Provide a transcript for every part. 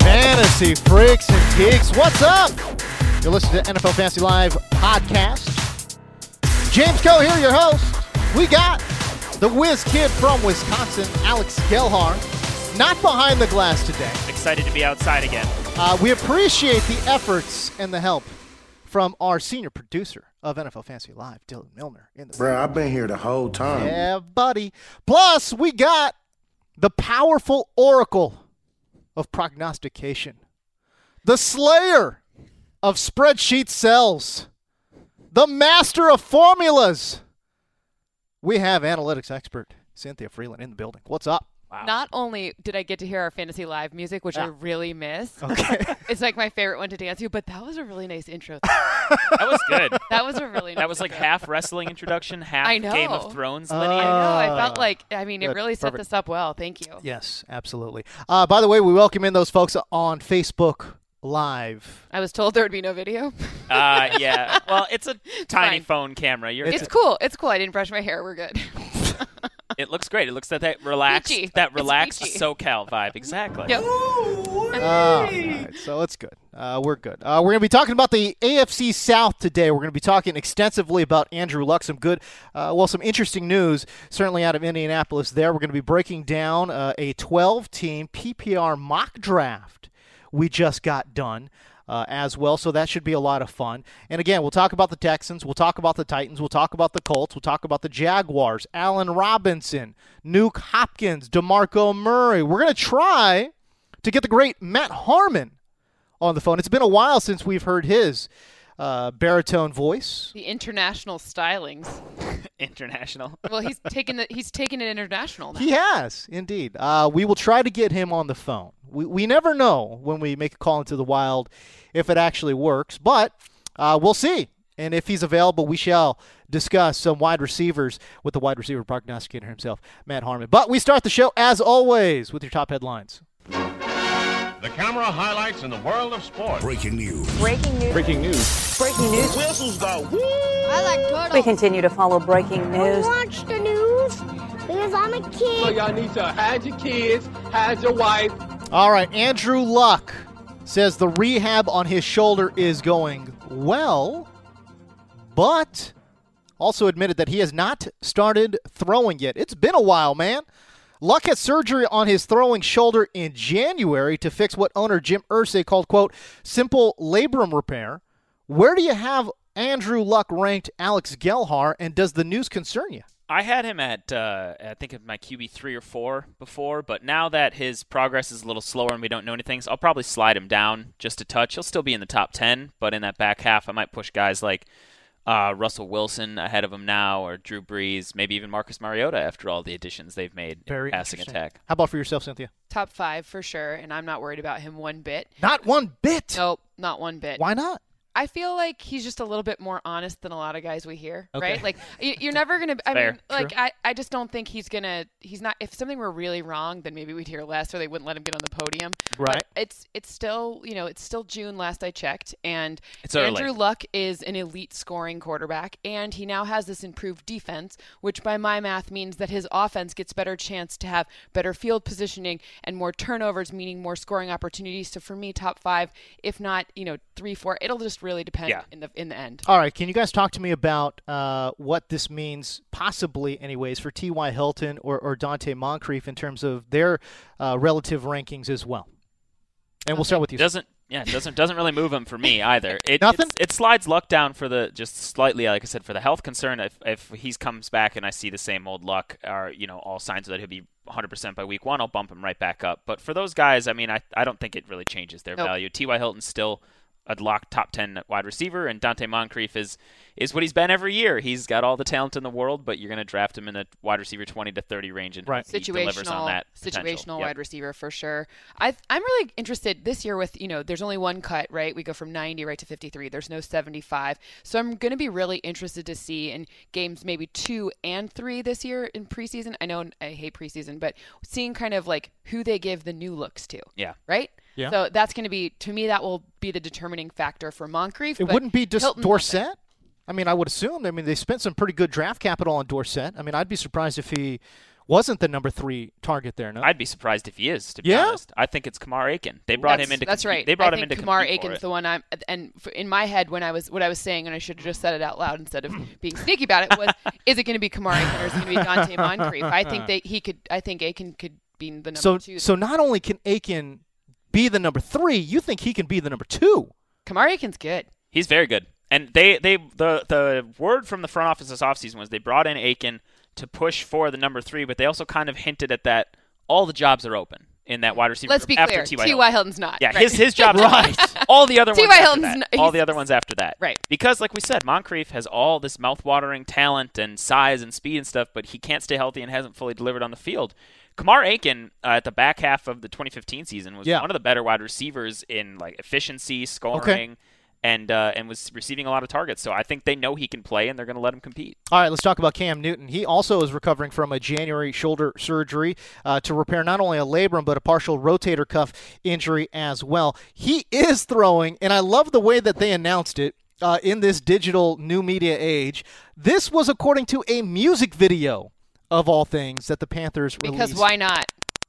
Fantasy freaks and geeks, what's up? You're listening to NFL Fantasy Live podcast. James Koh here, your host. We got the whiz kid from Wisconsin, Alex Gelhar, not behind the glass today. Excited to be outside again. Uh, we appreciate the efforts and the help from our senior producer of NFL Fantasy Live, Dylan Milner. In the Bro, I've been here the whole time. yeah, buddy. Plus, we got the powerful oracle of prognostication, the slayer of spreadsheet cells, the master of formulas. We have analytics expert Cynthia Frelund in the building. What's up? Not only did I get to hear our fantasy live music, which I really miss. Okay. it's like my favorite one to dance to, but that was a really nice intro. That was good. that was a really nice That was like half wrestling introduction, half I know. Game of Thrones Uh, lineage. I know. I Ah. felt like I mean it really set Perfect. this up well. Thank you. yes, absolutely. Uh, by the way, we welcome in those folks on Facebook Live. I was told there would be no video. Uh, yeah. Well, it's a tiny fine. phone camera. You're, it's cool. It's cool. I didn't brush my hair. We're good. it looks great. It looks like that relaxed, Peachy. that relaxed. SoCal vibe. Exactly. yep. Oh, all right, so it's good. Uh, we're good. Uh, we're going to be talking about the AFC South today. We're going to be talking extensively about Andrew Luck. Some good, uh, well, some interesting news certainly out of Indianapolis. There, we're going to be breaking down uh, a 12-team PPR mock draft we just got done. Uh, as well, so that should be a lot of fun. And again, we'll talk about the Texans, we'll talk about the Titans, we'll talk about the Colts, we'll talk about the Jaguars, Allen Robinson, Nuke Hopkins, DeMarco Murray. We're going to try to get the great Matt Harmon on the phone. It's been a while since we've heard his uh, baritone voice. The international stylings. International. Well, he's taken the he's taken it international now. He has, indeed. Uh, we will try to get him on the phone. We, we never know when we make a call into the wild if it actually works, but uh, we'll see. And if he's available, we shall discuss some wide receivers with the wide receiver prognosticator himself, Matt Harmon. But we start the show, as always, with your top headlines. The camera highlights in the world of sports. Breaking news. Breaking news. Breaking news. Breaking news. Whistles go woo! I like turtles. We continue to follow breaking news. watch the news because I'm a kid. y'all need to hide your kids, hide your wife. All right, Andrew Luck says the rehab on his shoulder is going well, but also admitted that he has not started throwing yet. It's been a while, man. Luck had surgery on his throwing shoulder in January to fix what owner Jim Irsay called, quote, simple labrum repair. Where do you have Andrew Luck ranked Alex Gelhar, and does the news concern you? I had him at uh, I think my QB three or four before, but now that his progress is a little slower and we don't know anything, so I'll probably slide him down just a touch. He'll still be in the top ten, but in that back half, I might push guys like uh, Russell Wilson ahead of him now, or Drew Brees, maybe even Marcus Mariota after all the additions they've made Very in passing attack. How about for yourself, Cynthia? Top five for sure, and I'm not worried about him one bit. Not one bit. Nope, not one bit. Why not? I feel like he's just a little bit more honest than a lot of guys we hear, Okay. right? Like you're never gonna. I Fair. mean, like I, I just don't think he's gonna. He's not. If something were really wrong, then maybe we'd hear less, or they wouldn't let him get on the podium. Right. But it's it's still you know it's still June last I checked, and It's early. Andrew Luck is an elite scoring quarterback, and he now has this improved defense, which by my math means that his offense gets better chance to have better field positioning and more turnovers, meaning more scoring opportunities. So for me, top five, if not you know three, four, it'll just really depend Yeah. in the in the end. All right, can you guys talk to me about uh, what this means, possibly, anyways, for T.Y. Hilton or, or Donte Moncrief in terms of their uh, relative rankings as well? And we'll start with you. doesn't yeah, it doesn't doesn't really move him for me either. It, Nothing? It slides luck down for the just slightly, like I said, for the health concern. If if he comes back and I see the same old luck, or you know, all signs that he'll be 100% by week one, I'll bump him right back up. But for those guys, I mean, I I don't think it really changes their Nope. value. T.Y. Hilton's still a locked top 10 wide receiver, and Donte Moncrief is is what he's been every year. He's got all the talent in the world, but you're going to draft him in the wide receiver 20 to 30 range, and Right. he delivers on situational that situational Yep. wide receiver for sure. I I'm really interested this year with you know there's only one cut right. We go from 90 right to 53. There's no 75. So I'm going to be really interested to see in games maybe two and three this year in preseason. I know I hate preseason, but seeing kind of like who they give the new looks to. Yeah. Right. Yeah. So that's going to be to me that will be the determining factor for Moncrief. It but wouldn't be just Hilton- Dorsett. I mean, I would assume. I mean, they spent some pretty good draft capital on Dorsett. I mean, I'd be surprised if he wasn't the number three target there. No, I'd be surprised if he is. To be Yeah? honest, I think it's Kamar Aiken. They brought that's, him in to That's compete- right. They brought I him in think to Kamar Aiken's the one I'm. And f- in my head, when I was what I was saying, and I should have just said it out loud instead of being sneaky about it, was is it going to be Kamar Aiken or is it going to be Donte Moncrief? I think that he could. I think Aiken could be the number so two. so not only can Aiken be the number three, you think he can be the number two? Kamar Aiken's good. He's very good. And they, they the the word from the front office this offseason was they brought in Aiken to push for the number three, but they also kind of hinted at that all the jobs are open in that wide receiver. Let's group be after clear. T.Y. T.Y. Hilton. Hilton's not. Yeah, right. his his job's Right. All the other ones. T.Y. after Hilton's that. n- all the other ones after that. Right. Because, like we said, Moncrief has all this mouth-watering talent and size and speed and stuff, but he can't stay healthy and hasn't fully delivered on the field. Kamar Aiken uh, at the back half of the 2015 season was Yeah. one of the better wide receivers in like efficiency, scoring, and uh, and was receiving a lot of targets. So I think they know he can play, and they're going to let him compete. All right, let's talk about Cam Newton. He also is recovering from a January shoulder surgery uh, to repair not only a labrum but a partial rotator cuff injury as well. He is throwing, and I love the way that they announced it. Uh, in this digital new media age, this was according to a music video of all things that the Panthers Because why not?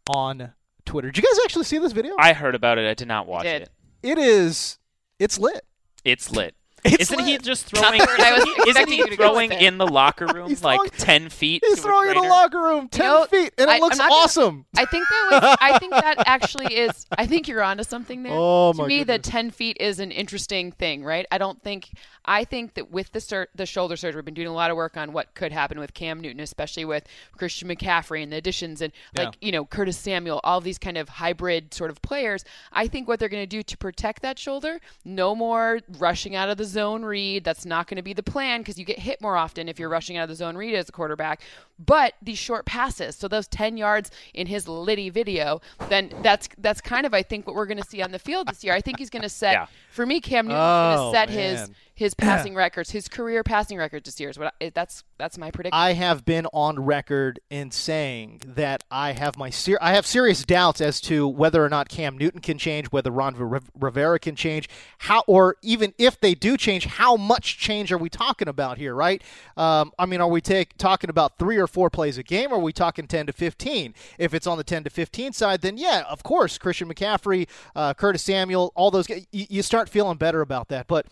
on Twitter. Did you guys actually see this video? I heard about it. I did not watch did. it. it is, it's lit. It's lit. It's isn't he just throwing? the I was isn't he, isn't expecting he you to go throwing in the locker room He's like throwing- ten feet? He's to throwing a in the locker room ten know, feet, and I- it looks I'm gonna- awesome. I think that was. I think that actually is. I think you're onto something there. Oh, to my me, the ten feet is an interesting thing, right? I don't think. I think that with the sur- the shoulder surgery, we've been doing a lot of work on what could happen with Cam Newton, especially with Christian McCaffrey and the additions, and like you know Curtis Samuel, all these kind of hybrid sort of players. I think what they're going to do to protect that shoulder, no more rushing out of the zone read. That's not going to be the plan because you get hit more often if you're rushing out of the zone read as a quarterback. But these short passes, so those 10 yards in his Liddy video, then that's that's kind of I think what we're going to see on the field this year. I think he's going to set Yeah. for me Cam Newton's Oh, going to set his man. his passing records, his career passing records this year. Is what I, that's that's my prediction. I have been on record in saying that I have my ser- I have serious doubts as to whether or not Cam Newton can change, whether Ron Riv- Rivera can change, how or even if they do change, how much change are we talking about here, right? Um, I mean, are we take, talking about three or four plays a game, or are we talking ten to fifteen? If it's on the ten to fifteen side, then yeah, of course, Christian McCaffrey, uh, Curtis Samuel, all those you, you start feeling better about that, but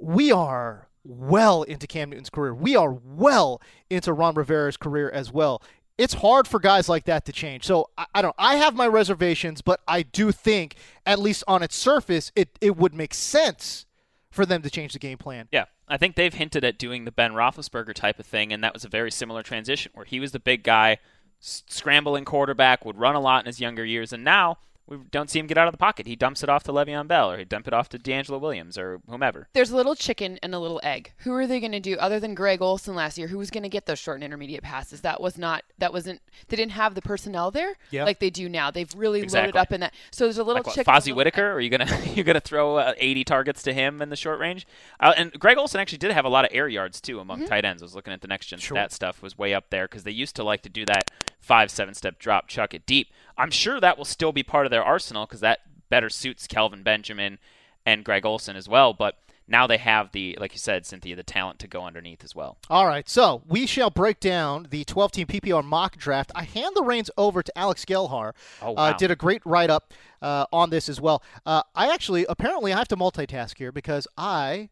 we are well into Cam Newton's career. We are well into Ron Rivera's career as well. It's hard for guys like that to change. So I, I don't. I have my reservations, but I do think, at least on its surface, it it would make sense for them to change the game plan. Yeah, I think they've hinted at doing the Ben Roethlisberger type of thing, and that was a very similar transition where he was the big guy, scrambling quarterback, would run a lot in his younger years, and now we don't see him get out of the pocket. He dumps it off to Le'Veon Bell, or he dump it off to DeAngelo Williams, or whomever. There's a little chicken and a little egg. Who are they going to do other than Greg Olsen last year? Who was going to get those short and intermediate passes? That was not. That wasn't. They didn't have the personnel there Yep. like they do now. They've really loaded up in that. So there's a little Like what, chicken. Fozzy little Whittaker? Are you gonna you gonna throw uh, 80 targets to him in the short range? Uh, and Greg Olsen actually did have a lot of air yards too among Mm-hmm. tight ends. I was looking at the next gen Sure. stat stuff was way up there because they used to like to do that five seven step drop, chuck it deep. I'm sure that will still be part of their arsenal because that better suits Kelvin Benjamin and Greg Olsen as well. But now they have the like you said, Cynthia, the talent to go underneath as well. All right, so we shall break down the 12 team PPR mock draft. I hand the reins over to Alex Gelhar. Oh, uh, did a great write up uh, on this as well. Uh, I actually, apparently, I have to multitask here because I,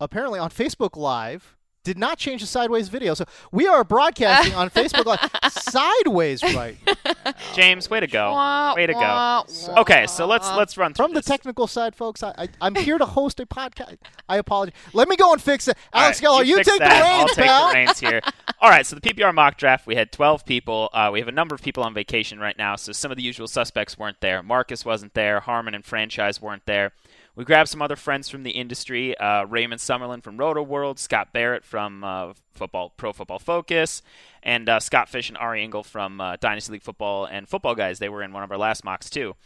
apparently, on Facebook Live, did not change the sideways video. So we are broadcasting on Facebook Live sideways right James, way to go, way to go. Okay, so let's let's run through from the this. technical side, folks. I, I, I'm here to host a podcast. I apologize. Let me go and fix it. All Alex right, Gelhar, you, fix take that. the reins, I'll take pal. the reins here. All right, so the PPR mock draft, we had 12 people. Uh, we have a number of people on vacation right now, so some of the usual suspects weren't there. Marcus wasn't there. Harmon and Franchise weren't there. We grabbed some other friends from the industry: uh, Raymond Summerlin from Roto World, Scott Barrett from uh, Football Pro Football Focus, and uh, Scott Fish and Ari Engel from uh, Dynasty League Football and Football Guys. They were in one of our last mocks too.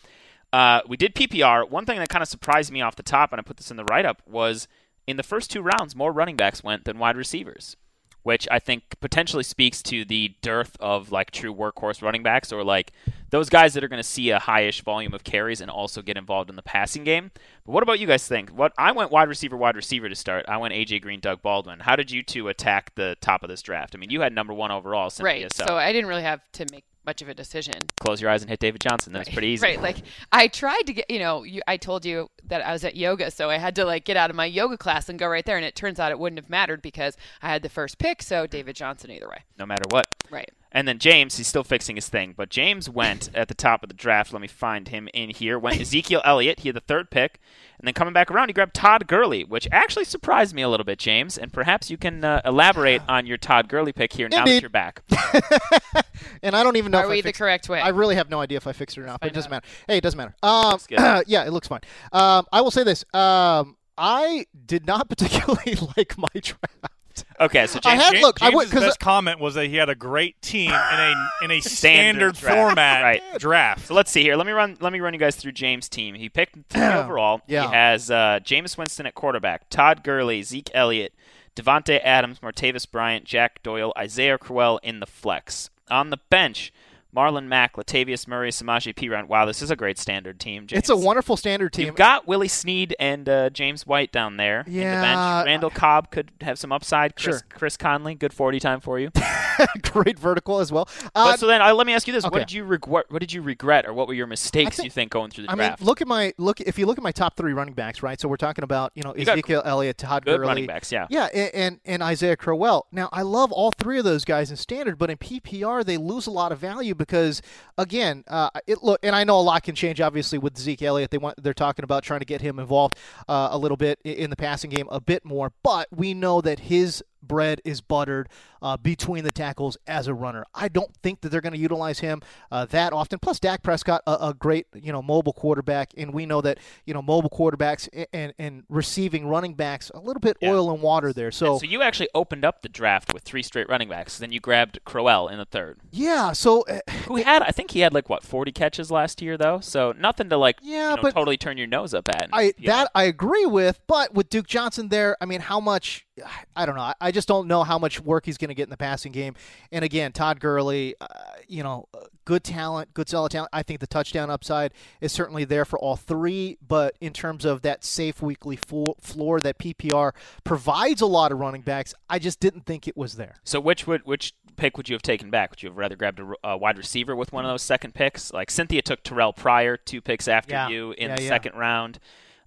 Uh, we did PPR. One thing that kind of surprised me off the top, and I put this in the write up, was in the first two rounds, more running backs went than wide receivers, which I think potentially speaks to the dearth of like true workhorse running backs or like those guys that are going to see a highish volume of carries and also get involved in the passing game. But what about you guys think? What I went wide receiver, wide receiver to start. I went AJ Green, Doug Baldwin. How did you two attack the top of this draft? I mean, you had number one overall, Cynthia, Right. so, So I didn't really have to make much of a decision. close your eyes and hit David Johnson. That was pretty easy. Right. Like I tried to get, you know, you, I told you that I was at yoga, so I had to like get out of my yoga class and go right there. And it turns out it wouldn't have mattered because I had the first pick. So David Johnson either way. no matter what. Right. And then James, he's still fixing his thing, but James went at the top of the draft. Let me find him in here. Went Ezekiel Elliott. He had the third pick. And then coming back around, he grabbed Todd Gurley, which actually surprised me a little bit, James. And perhaps you can uh, elaborate on your Todd Gurley pick here now that you're back. and I don't even know Are if we I the correct way? I really have no idea if I fixed it or not, but it doesn't out. matter. Hey, it doesn't matter. Um, yeah, it looks fine. Um, I will say this. Um, I did not particularly like my draft. Okay, so I James, had Ja- look. I would James's because best comment was that he had a great team in a in a Standard standard, draft. format Right. draft. So let's see here. Let me run. Let me run you guys through James' team. He picked three overall. Yeah. He has uh, Jameis Winston at quarterback, Todd Gurley, Zeke Elliott, Davante Adams, Martavis Bryant, Jack Doyle, Isaiah Crowell in the flex. On the bench, Marlon Mack, Latavius Murray, Samaje Perine. Wow, this is a great standard team. James. it's a wonderful standard team. You've got Willie Snead and uh, James White down there in the bench. Randall Cobb could have some upside. Chris, Sure. Chris Conley, good 40 time for you. great vertical as well. Uh, But so then, uh, let me ask you this: okay. What did you regret? What did you regret, or what were your mistakes think- you think going through the I mean, draft? look at my look. If you look at my top three running backs, right? So we're talking about you know You Ezekiel Elliott, Todd good Gurley, running backs, yeah. yeah, and, and and Isaiah Crowell. Now I love all three of those guys in standard, but in PPR they lose a lot of value because again, uh, it look and I know a lot can change. Obviously, with Zeke Elliott, they want they're talking about trying to get him involved uh, a little bit in the passing game a bit more, but we know that his bread is buttered uh, between the tackles as a runner. I don't think that they're going to utilize him uh, that often. Plus, Dak Prescott, a, a great you know mobile quarterback, and we know that you know mobile quarterbacks and and receiving running backs a little bit Yeah. oil and water there. So, And so you actually opened up the draft with three straight running backs. Then you grabbed Crowell in the third, yeah, so uh, who had I think he had like what 40 catches last year though. So nothing to like Yeah, you know, but- totally turn your nose up at. I that I agree with, but with Duke Johnson there, I mean, how much? I don't know. I just don't know how much work he's going to get in the passing game. And again, Todd Gurley, uh, you know, uh, good talent, good solid talent. I think the touchdown upside is certainly there for all three. But in terms of that safe weekly fo- floor that PPR provides a lot of running backs, I just didn't think it was there. So which would which pick would you have taken back? Would you have rather grabbed a, a wide receiver with one of those second picks? Like Cynthia took Terrelle Pryor two picks after Yeah. you in Yeah, the yeah. second round,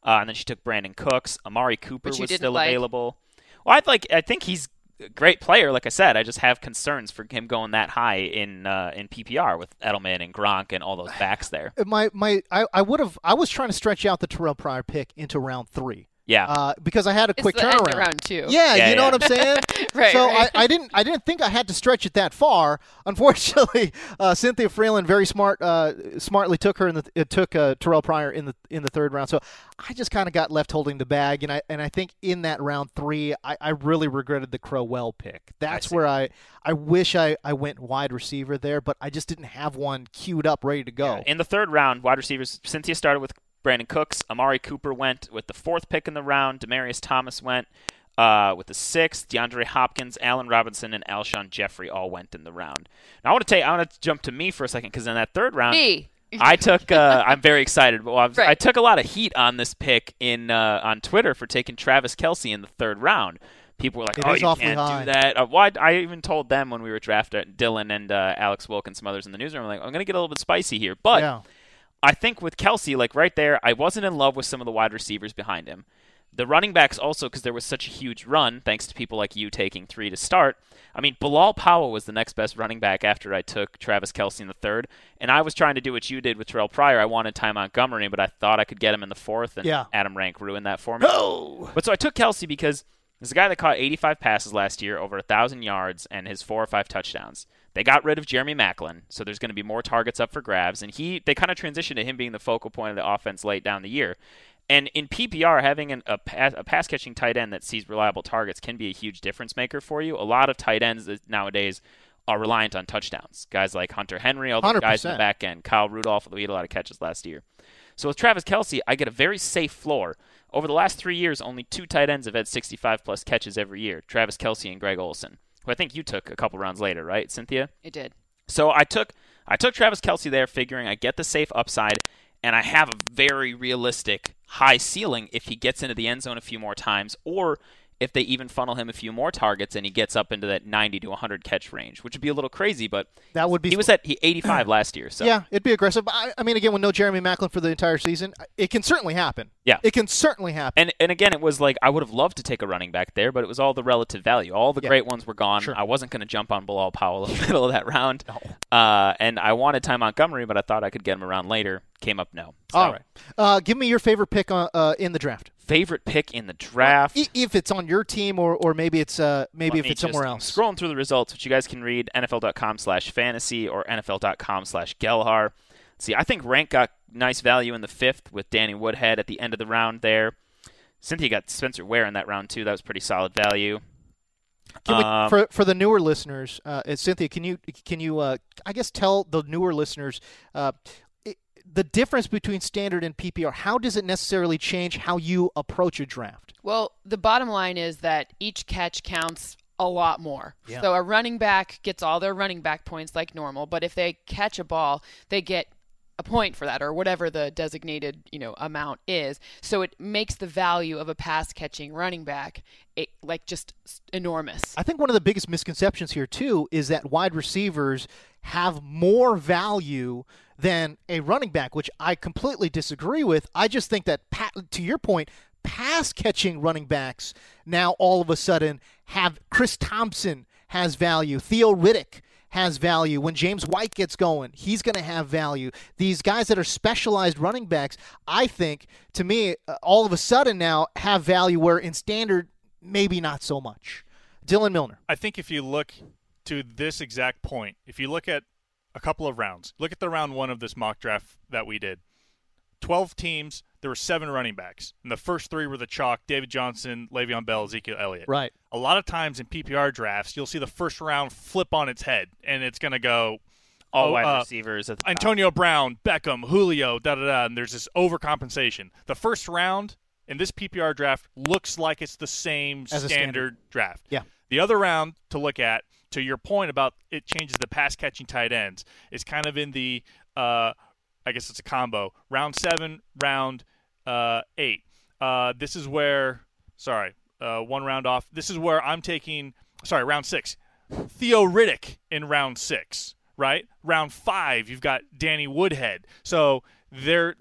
uh, and then she took Brandin Cooks. Amari Cooper was still like. available. Well, I like I think he's a great player. Like I said, I just have concerns for him going that high in uh, in PPR with Edelman and Gronk and all those backs there. My my, I, I would have. I was trying to stretch out the Terrelle Pryor pick into round three. Yeah. Uh, because I had a It's quick the end of turnaround. round two. Yeah, Yeah, you know yeah. what I'm saying. Right, so right. I, I didn't I didn't think I had to stretch it that far. Unfortunately, uh, Cynthia Frelund very smart uh, smartly took her in the it took uh, Terrelle Pryor in the in the third round. So I just kind of got left holding the bag, and I and I think in that round three, I, I really regretted the Crowell pick. That's see. where I I wish I, I went wide receiver there, but I just didn't have one queued up ready to go. In the third round, wide receivers, Cynthia started with Brandin Cooks. Amari Cooper went with the fourth pick in the round. Demaryius Thomas went uh, with the sixth. DeAndre Hopkins, Allen Robinson, and Alshon Jeffery all went in the round. Now I want to take, I want to jump to me for a second because in that third round, Me. I took. Uh, I'm very excited. Well, I, Right. I took a lot of heat on this pick in uh, on Twitter for taking Travis Kelce in the third round. People were like, It "Oh, you awfully can't high. do that." Uh, why? I even told them when we were drafting Dylan and uh, Alex Wilk and some others in the newsroom. I'm like, "I'm going to get a little bit spicy here," but yeah. I think with Kelce, like right there, I wasn't in love with some of the wide receivers behind him. The running backs also, because there was such a huge run, thanks to people like you taking three to start. I mean, Bilal Powell was the next best running back after I took Travis Kelce in the third, and I was trying to do what you did with Terrelle Pryor. I wanted Ty Montgomery, but I thought I could get him in the fourth, and Yeah. Adam Rank ruined that for me. But so I took Kelce because there's a guy that caught 85 passes last year, over 1,000 yards, and his four or five touchdowns. They got rid of Jeremy Maclin, so there's going to be more targets up for grabs, and he they kind of transitioned to him being the focal point of the offense late down the year. And in PPR, having an, a, pass, a pass catching tight end that sees reliable targets can be a huge difference maker for you. A lot of tight ends nowadays are reliant on touchdowns. Guys like Hunter Henry, all the guys in the back end, Kyle Rudolph, we had a lot of catches last year. So with Travis Kelce, I get a very safe floor. Over the last three years, only two tight ends have had 65 plus catches every year Travis Kelce and Greg Olsen, who I think you took a couple rounds later, right, Cynthia? It did. So I took I took Travis Kelce there, figuring I get the safe upside, and I have a very realistic high ceiling if he gets into the end zone a few more times, or if they even funnel him a few more targets and he gets up into that 90 to 100 catch range, which would be a little crazy, but That would be he was at he 85 last year. So Yeah, it'd be aggressive. I, I mean, again, with no Jeremy Maclin for the entire season, it can certainly happen. Yeah. It can certainly happen. And and again, it was like I would have loved to take a running back there, but it was all the relative value. All the Yeah. great ones were gone. Sure. I wasn't going to jump on Bilal Powell in the middle of that round. Uh, and I wanted Ty Montgomery, but I thought I could get him around later. Came up no. So, All right. Uh, give me your favorite pick on, uh, in the draft. Favorite pick in the draft. If it's on your team or, or maybe it's uh, maybe Let if it's somewhere else. Scrolling through the results, which you guys can read NFL.com slash fantasy or NFL.com slash Gelhar. See, I think Rank got nice value in the fifth with Danny Woodhead at the end of the round there. Cynthia got Spencer Ware in that round too. That was pretty solid value. Can we, Um, for for the newer listeners, uh, Cynthia, can you can you uh, I guess tell the newer listeners uh, the difference between standard and PPR? How does it necessarily change how you approach a draft? Well, the bottom line is that each catch counts a lot more. Yeah. So a running back gets all their running back points like normal, but if they catch a ball, they get a point for that or whatever the designated, you know, amount is. So it makes the value of a pass catching running back it, like just enormous. I think one of the biggest misconceptions here too is that wide receivers have more value than a running back, which I completely disagree with. I just think that to your point, pass catching running backs now all of a sudden have Chris Thompson has value, Theo Riddick has value. When James White gets going, he's going to have value. These guys that are specialized running backs, I think, to me, uh, all of a sudden now have value where in standard, maybe not so much. Dylan Milner. I think if you look to this exact point, if you look at a couple of rounds, look at the round one of this mock draft that we did. 12 teams, there were seven running backs. And the first three were the chalk David Johnson, Le'Veon Bell, Ezekiel Elliott. Right. A lot of times in PPR drafts, you'll see the first round flip on its head, and it's going to go all oh, wide uh, receivers at the top. Antonio Brown, Beckham, Julio, da da da, and there's this overcompensation. The first round in this PPR draft looks like it's the same As a standard, standard. draft. Yeah. The other round to look at, to your point about it changes the pass catching tight ends, is kind of in the, uh, I guess it's a combo. Round seven, round uh, eight. Uh, this is where, sorry, uh, one round off. This is where I'm taking, sorry, round six. Theo Riddick in round six, right? Round five, you've got Danny Woodhead. So they're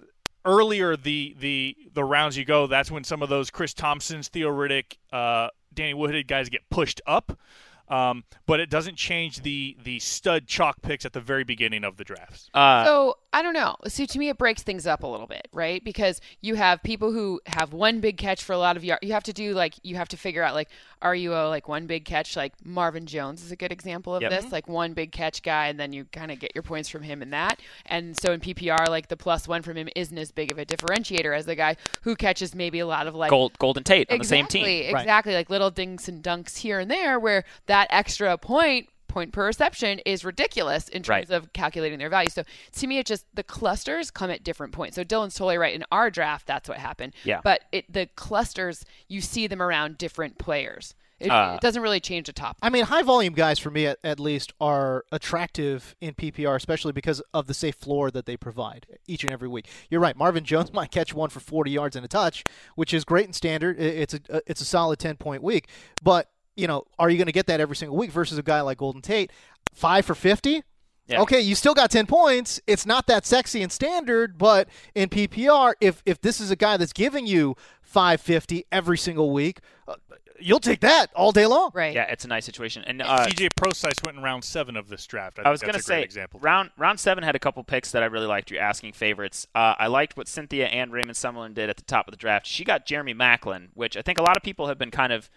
earlier the the the rounds you go. That's when some of those Chris Thompsons, Theo Riddick, uh, Danny Woodhead guys get pushed up. Um, but it doesn't change the the stud chalk picks at the very beginning of the drafts. Uh, so I don't know. See, to me, it breaks things up a little bit, right? Because you have people who have one big catch for a lot of yards. You have to do like you have to figure out like, are you a like one big catch? Like Marvin Jones is a good example of Yep. this, like one big catch guy, and then you kind of get your points from him and that. And so in PPR, like the plus one from him isn't as big of a differentiator as the guy who catches maybe a lot of like Gold, Golden Tate on exactly, the same team. Exactly, like little dinks and dunks here and there, where that extra point point per reception is ridiculous in terms Right. of calculating their value. So to me, it just the clusters come at different points. So Dylan's totally right. In our draft, that's what happened. Yeah. But it, the clusters, you see them around different players. It, Uh, it doesn't really change the top. I mean, high volume guys for me at, at least are attractive in PPR, especially because of the safe floor that they provide each and every week. You're right. Marvin Jones might catch one for 40 yards and a touch, which is great in standard. It's a it's a solid 10 point week, but you know, are you going to get that every single week versus a guy like Golden Tate, five for 50? Yeah. Okay, you still got 10 points. It's not that sexy and standard, but in PPR, if if this is a guy that's giving you 550 every single week, uh, you'll take that all day long. Right. Yeah, it's a nice situation. And uh, CJ Prosise went in round seven of this draft. I, I was gonna say example. round round seven had a couple picks that I really liked. You're asking favorites. Uh, I liked what Cynthia and Raymond Summerlin did at the top of the draft. She got Jeremy Maclin, which I think a lot of people have been kind of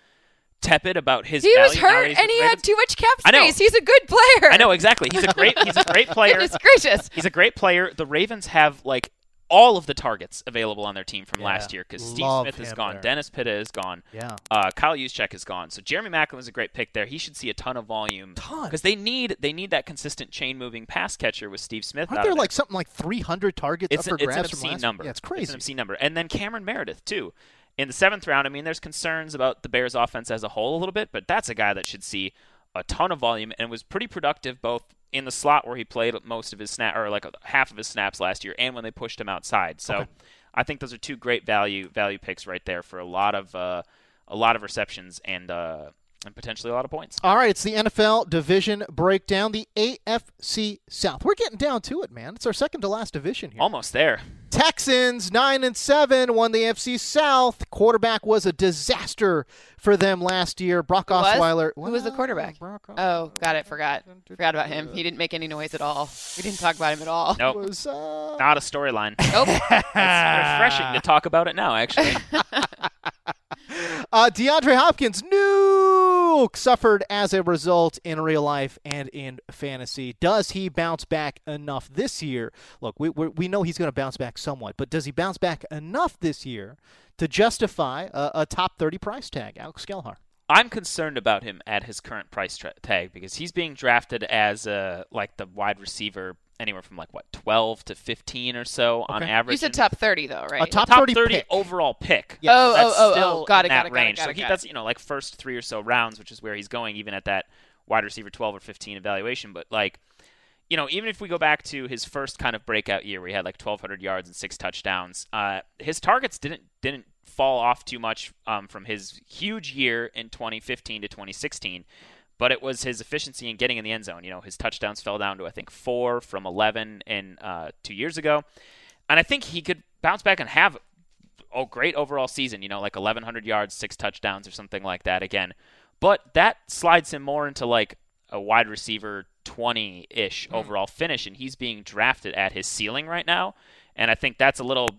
tepid about his. He was value now hurt and he had too much cap I know. space. He's a good player. I know exactly. He's a great. He's a great player. Goodness gracious. He's a great player. The Ravens have like all of the targets available on their team from Yeah. last year because Steve Love Smith is gone, there. Dennis Pitta is gone, Yeah. uh, Kyle Juszczyk is gone. So Jeremy Maclin is a great pick there. He should see a ton of volume Ton. because they need they need that consistent chain moving pass catcher with Steve Smith. Aren't out there there. like something like 300 targets it's, up a, for it's an grabs from obscene last number. Yeah, it's It's crazy. an obscene number. And then Cameron Meredith too. In the seventh round, I mean, there's concerns about the Bears' offense as a whole a little bit, but that's a guy that should see a ton of volume and was pretty productive both in the slot where he played most of his snap or like half of his snaps last year, and when they pushed him outside. So, Okay. I think those are two great value value picks right there for a lot of uh, a lot of receptions and uh, and potentially a lot of points. All right, it's the NFL division breakdown, the AFC South. We're getting down to it, man. It's our second to last division here. Almost there. Texans nine and seven won the AFC South. Quarterback was a disaster for them last year. Brock Was? Osweiler. Who was the quarterback? Oh, got it. Forgot. Forgot about him. He didn't make any noise at all. We didn't talk about him at all. Nope. Was, uh, Not a storyline. Nope. it's refreshing to talk about it now, actually. Uh, DeAndre Hopkins, nuke, suffered as a result in real life and in fantasy. Does he bounce back enough this year? Look, we we we know he's going to bounce back somewhat, but does he bounce back enough this year to justify a, a top 30 price tag? Alex Gelhar. I'm concerned about him at his current price tra- tag because he's being drafted as a like the wide receiver anywhere from like what 12 to 15 or so on average. You said top 30, though, right? A top, top 30, 30 pick. overall pick. Yes. Oh, That's oh, oh, still oh. Got in it, got that it, got it, range. got so it, he, that's you know like first three or so rounds, which is where he's going, even at that wide receiver 12 or 15 evaluation. But like, you know, even if we go back to his first kind of breakout year, where he had like 1,200 yards and six touchdowns, uh, his targets didn't didn't fall off too much um, from his huge year in 2015 to 2016. But it was his efficiency in getting in the end zone. You know, his touchdowns fell down to I think four from 11 in uh, two years ago, and I think he could bounce back and have a great overall season. You know, like 1,100 yards, six touchdowns, or something like that again. But that slides him more into like a wide receiver 20-ish overall finish, and he's being drafted at his ceiling right now. And I think that's a little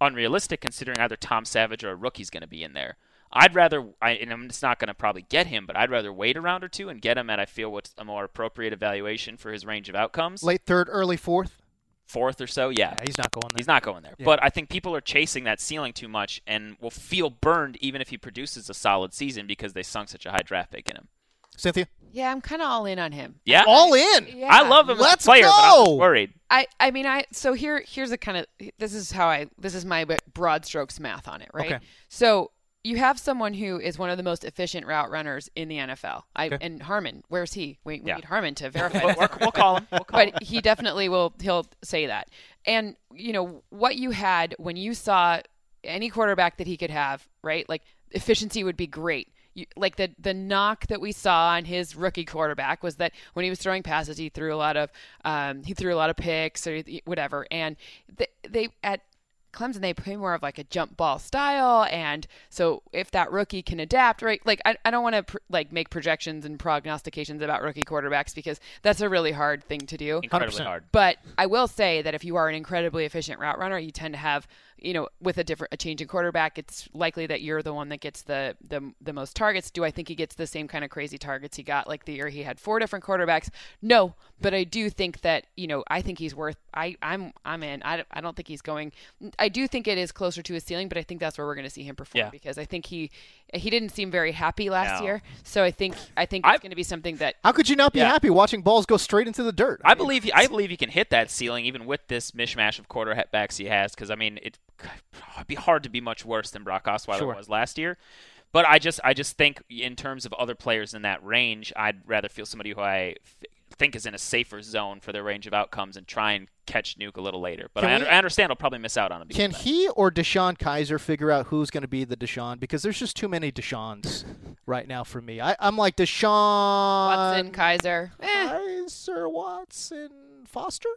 unrealistic considering either Tom Savage or a rookie's going to be in there. I'd rather, I, and I'm just not going to probably get him, but I'd rather wait a round or two and get him at I feel what's a more appropriate evaluation for his range of outcomes. Late third, early fourth. Fourth or so, yeah. Yeah, he's not going there. He's not going there. Yeah. But I think people are chasing that ceiling too much and will feel burned even if he produces a solid season because they sunk such a high draft pick in him. Cynthia? Yeah, I'm kind of all in on him. Yeah. All in. Yeah. I love him as Let's a player, but I'm go! worried. I, I mean I so here here's a kind of this is how I this is my broad strokes math on it right Okay. so you have someone who is one of the most efficient route runners in the NFL I Okay. and Harmon where's he we, we Yeah. need Harmon to verify We'll, we'll- call him. We'll call him. but he definitely will he'll say that and you know what you had when you saw any quarterback that he could have right like efficiency would be great you, like the the knock that we saw on his rookie quarterback was that when he was throwing passes he threw a lot of um, he threw a lot of picks or whatever and they, they at Clemson, they play more of like a jump ball style, and so if that rookie can adapt, right? Like I, I don't want to pr- like make projections and prognostications about rookie quarterbacks because that's a really hard thing to do. Incredibly 100%. hard. But I will say that if you are an incredibly efficient route runner, you tend to have you know, with a different a change in quarterback, it's likely that you're the one that gets the the the most targets. Do I think he gets the same kind of crazy targets he got like the year he had four different quarterbacks? No, but I do think that you know I think he's worth. I I'm I'm in. I, I don't think he's going. I do think it is closer to his ceiling, but I think that's where we're going to see him perform Yeah. because I think he he didn't seem very happy last No. year. So I think I think it's going to be something that How could you not be Yeah. happy watching balls go straight into the dirt? I believe he, I believe he can hit that ceiling even with this mishmash of quarterbacks he has. Because I mean, it, it'd be hard to be much worse than Brock Osweiler Sure. was last year. But I just I just think in terms of other players in that range, I'd rather feel somebody who I f- think is in a safer zone for their range of outcomes and try and catch Nuke a little later. But I, under, we- I understand I'll probably miss out on him. because Can he or Deshaun Kizer figure out who's going to be the Deshaun? Because there's just too many Deshaun's right now for me. I, I'm like Deshaun Watson, Kizer. Eh. Kizer, Watson, Foster.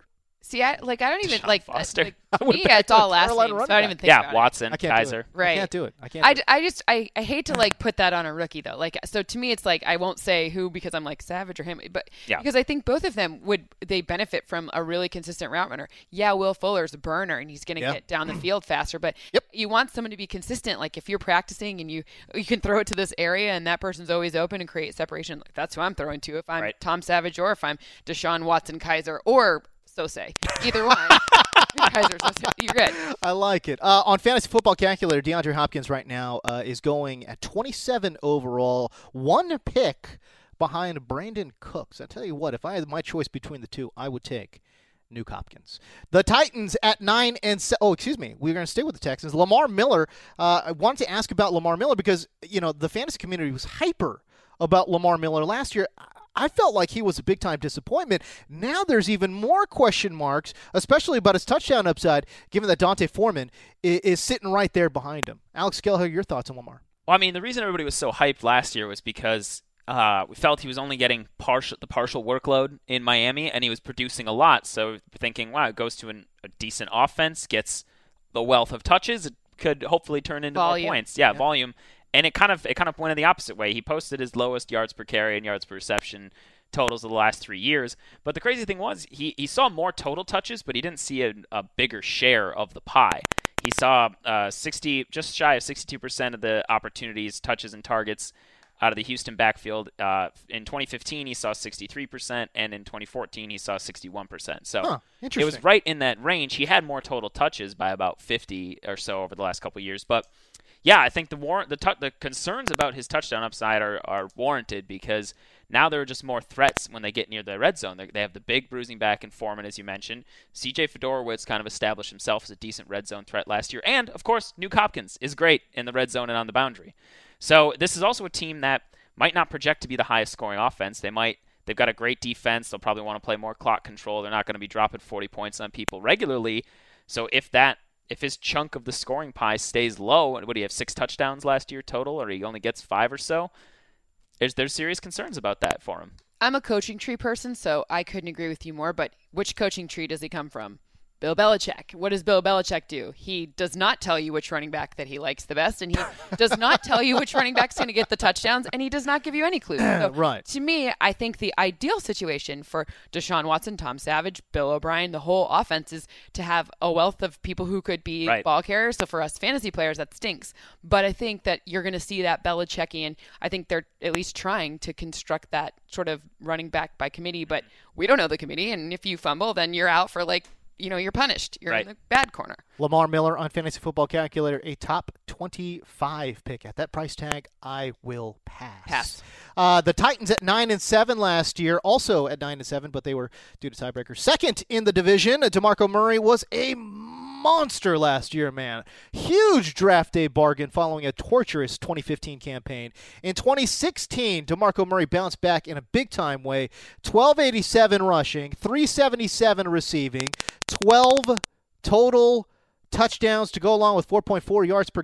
See, I like I don't even Deshaun like, uh, Foster. like I me, it's all last Carolina names, so I don't even think Yeah, about it. Watson, I can't Kizer. do it. I can't do it. I can't. I, do d- I just I, I hate to like put that on a rookie though. Like so to me it's like I won't say who because I'm like Savage or him, but Yeah. because I think both of them would they benefit from a really consistent route runner. Yeah, Will Fuller's a burner and he's going to Yeah. get down the field faster, but Yep. you want someone to be consistent. Like if you're practicing and you you can throw it to this area and that person's always open and create separation. Like that's who I'm throwing to. If I'm Right. Tom Savage or if I'm Deshaun Watson Kizer or Sose, either one. Sose, you're good. I like it. Uh, on Fantasy Football Calculator, DeAndre Hopkins right now uh, is going at 27 overall, one pick behind Brandin Cooks. I tell you what, if I had my choice between the two, I would take Nuke Hopkins. The Titans at nine and se- oh, excuse me, we're going to stay with the Texans. Lamar Miller. Uh, I wanted to ask about Lamar Miller because you know the fantasy community was hyper about Lamar Miller last year. I felt like he was a big time disappointment. Now there's even more question marks, especially about his touchdown upside, given that D'Onta Foreman is, is sitting right there behind him. Alex Gelhar, your thoughts on Lamar? Well, I mean, the reason everybody was so hyped last year was because uh, we felt he was only getting partial the partial workload in Miami, and he was producing a lot. So thinking, wow, it goes to an, a decent offense, gets the wealth of touches, it could hopefully turn into Volume. more points. Yeah, Yeah. volume. And it kind of it kind of went in the opposite way. He posted his lowest yards per carry and yards per reception totals of the last three years. But the crazy thing was he, he saw more total touches, but he didn't see a, a bigger share of the pie. He saw uh, 60, just shy of 62% of the opportunities, touches, and targets out of the Houston backfield. Uh, in 2015, he saw 63%, and in 2014, he saw 61%. So Huh, it was right in that range. He had more total touches by about 50 or so over the last couple of years, but yeah, I think the war- the tu- the concerns about his touchdown upside are, are warranted because now there are just more threats when they get near the red zone. They, they have the big bruising back and Foreman, as you mentioned. C.J. Fedorowicz kind of established himself as a decent red zone threat last year, and of course, Nuke Hopkins is great in the red zone and on the boundary. So this is also a team that might not project to be the highest scoring offense. They might. They've got a great defense. They'll probably want to play more clock control. They're not going to be dropping 40 points on people regularly. So if that if his chunk of the scoring pie stays low, and would he have six touchdowns last year total, or he only gets five or so? There's there's serious concerns about that for him. I'm a coaching tree person, so I couldn't agree with you more. But which coaching tree does he come from? Bill Belichick. What does Bill Belichick do? He does not tell you which running back that he likes the best, and he does not tell you which running back's going to get the touchdowns, and he does not give you any clues. So Right. To me, I think the ideal situation for Deshaun Watson, Tom Savage, Bill O'Brien, the whole offense is to have a wealth of people who could be Right. ball carriers. So for us fantasy players, that stinks. But I think that you're going to see that Belichickian. I think they're at least trying to construct that sort of running back by committee. But we don't know the committee, and if you fumble, then you're out for like you know you're punished. You're Right. in the bad corner. Lamar Miller on Fantasy Football Calculator, a top 25 pick. At that price tag, I will pass. Pass. Uh, the Titans at 9 and 7 last year, also at 9 and 7, but they were due to tiebreakers. Second in the division, DeMarco Murray was a monster last year, man. Huge draft day bargain following a torturous 2015 campaign. In 2016, DeMarco Murray bounced back in a big time way 1287 rushing, 377 receiving, 12 total touchdowns to go along with 4.4 yards per,